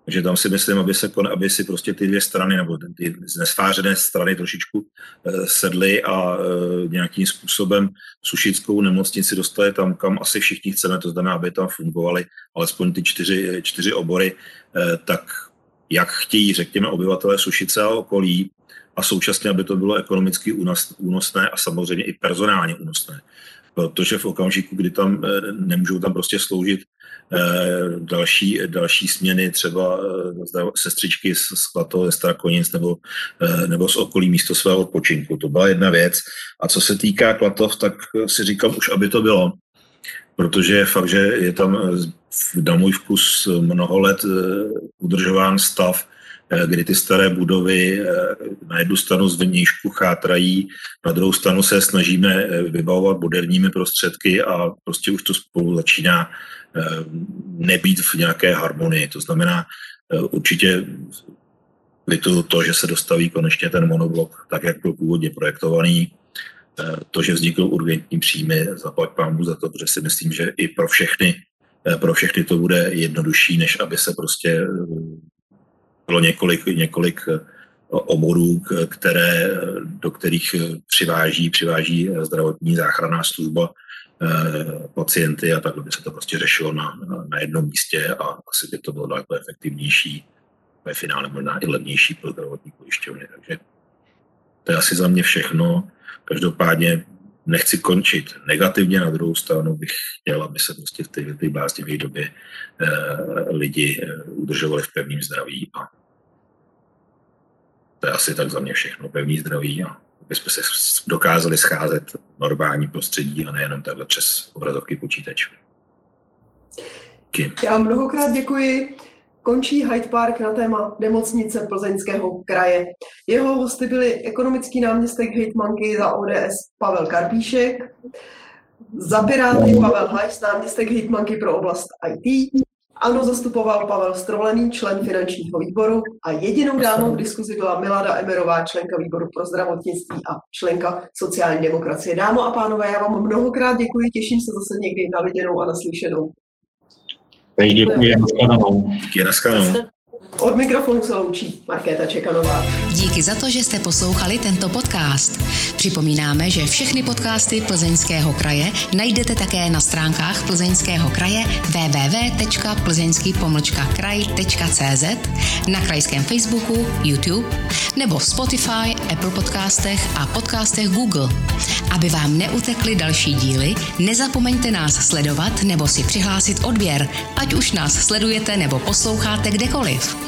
Takže tam si myslím, aby, se, aby si prostě ty dvě strany, nebo ty nesvářené strany trošičku eh, sedly a eh, nějakým způsobem sušickou nemocnici dostali tam, kam asi všichni chceme, to znamená, aby tam fungovaly alespoň ty čtyři, čtyři obory, eh, tak jak chtějí, řekněme, obyvatelé Sušice a okolí, a současně, aby to bylo ekonomicky únosné a samozřejmě i personálně únosné. Protože v okamžiku, kdy tam nemůžou tam prostě sloužit další, další směny, třeba eh, sestřičky z Klatov, ze Strakonic nebo, eh, nebo z okolí místo svého odpočinku. To byla jedna věc. A co se týká Klatov, tak si říkám už, aby to bylo, protože je fakt, že je tam na můj vkus mnoho let udržován stav, kdy ty staré budovy na jednu stranu z vnějšku chátrají, na druhou stranu se snažíme vybavovat moderními prostředky a prostě už to spolu začíná Eh, nebýt v nějaké harmonii. To znamená, eh, určitě litu to, že se dostaví konečně ten monoblok tak, jak byl původně projektovaný, eh, to, že vznikl urgentní příjmy, zaplať pámu za to, protože si myslím, že i pro všechny, pro všechny to bude jednodušší, než aby se prostě bylo několik, několik oborů, které, do kterých přiváží, přiváží zdravotní záchranná služba Eh, pacienty a takhle by se to prostě řešilo na, na, jednom místě a asi by to bylo daleko efektivnější, ve finále možná i levnější pro zdravotní pojišťovny. Takže to je asi za mě všechno. Každopádně nechci končit negativně, na druhou stranu bych chtěl, aby se prostě v té, té bláznivé době eh, lidi eh, udržovali v pevném zdraví a to je asi tak za mě všechno, pevný zdraví a aby jsme se dokázali scházet v normální prostředí a nejenom takhle přes obrazovky počítačů. Já mnohokrát děkuji. Končí Hyde Park na téma nemocnice Plzeňského kraje. Jeho hosty byli ekonomický náměstek hejtmanky za ODS Pavel Karpíšek, za Piráty Pavel Hajs, náměstek hejtmanky pro oblast IT ano, zastupoval Pavel Strolený, člen finančního výboru a jedinou dámou v diskuzi byla Milada Emerová, členka výboru pro zdravotnictví a členka sociální demokracie. Dámo a pánové, já vám mnohokrát děkuji, těším se zase někdy na viděnou a naslyšenou. Děkuji, nashledanou. Od mikrofonu se loučí Markéta Čekanová. Díky za to, že jste poslouchali tento podcast. Připomínáme, že všechny podcasty Plzeňského kraje najdete také na stránkách Plzeňského kraje www.plzeňský-kraj.cz, na krajském Facebooku, YouTube nebo v Spotify, Apple podcastech a podcastech Google. Aby vám neutekly další díly, nezapomeňte nás sledovat nebo si přihlásit odběr, ať už nás sledujete nebo posloucháte kdekoliv.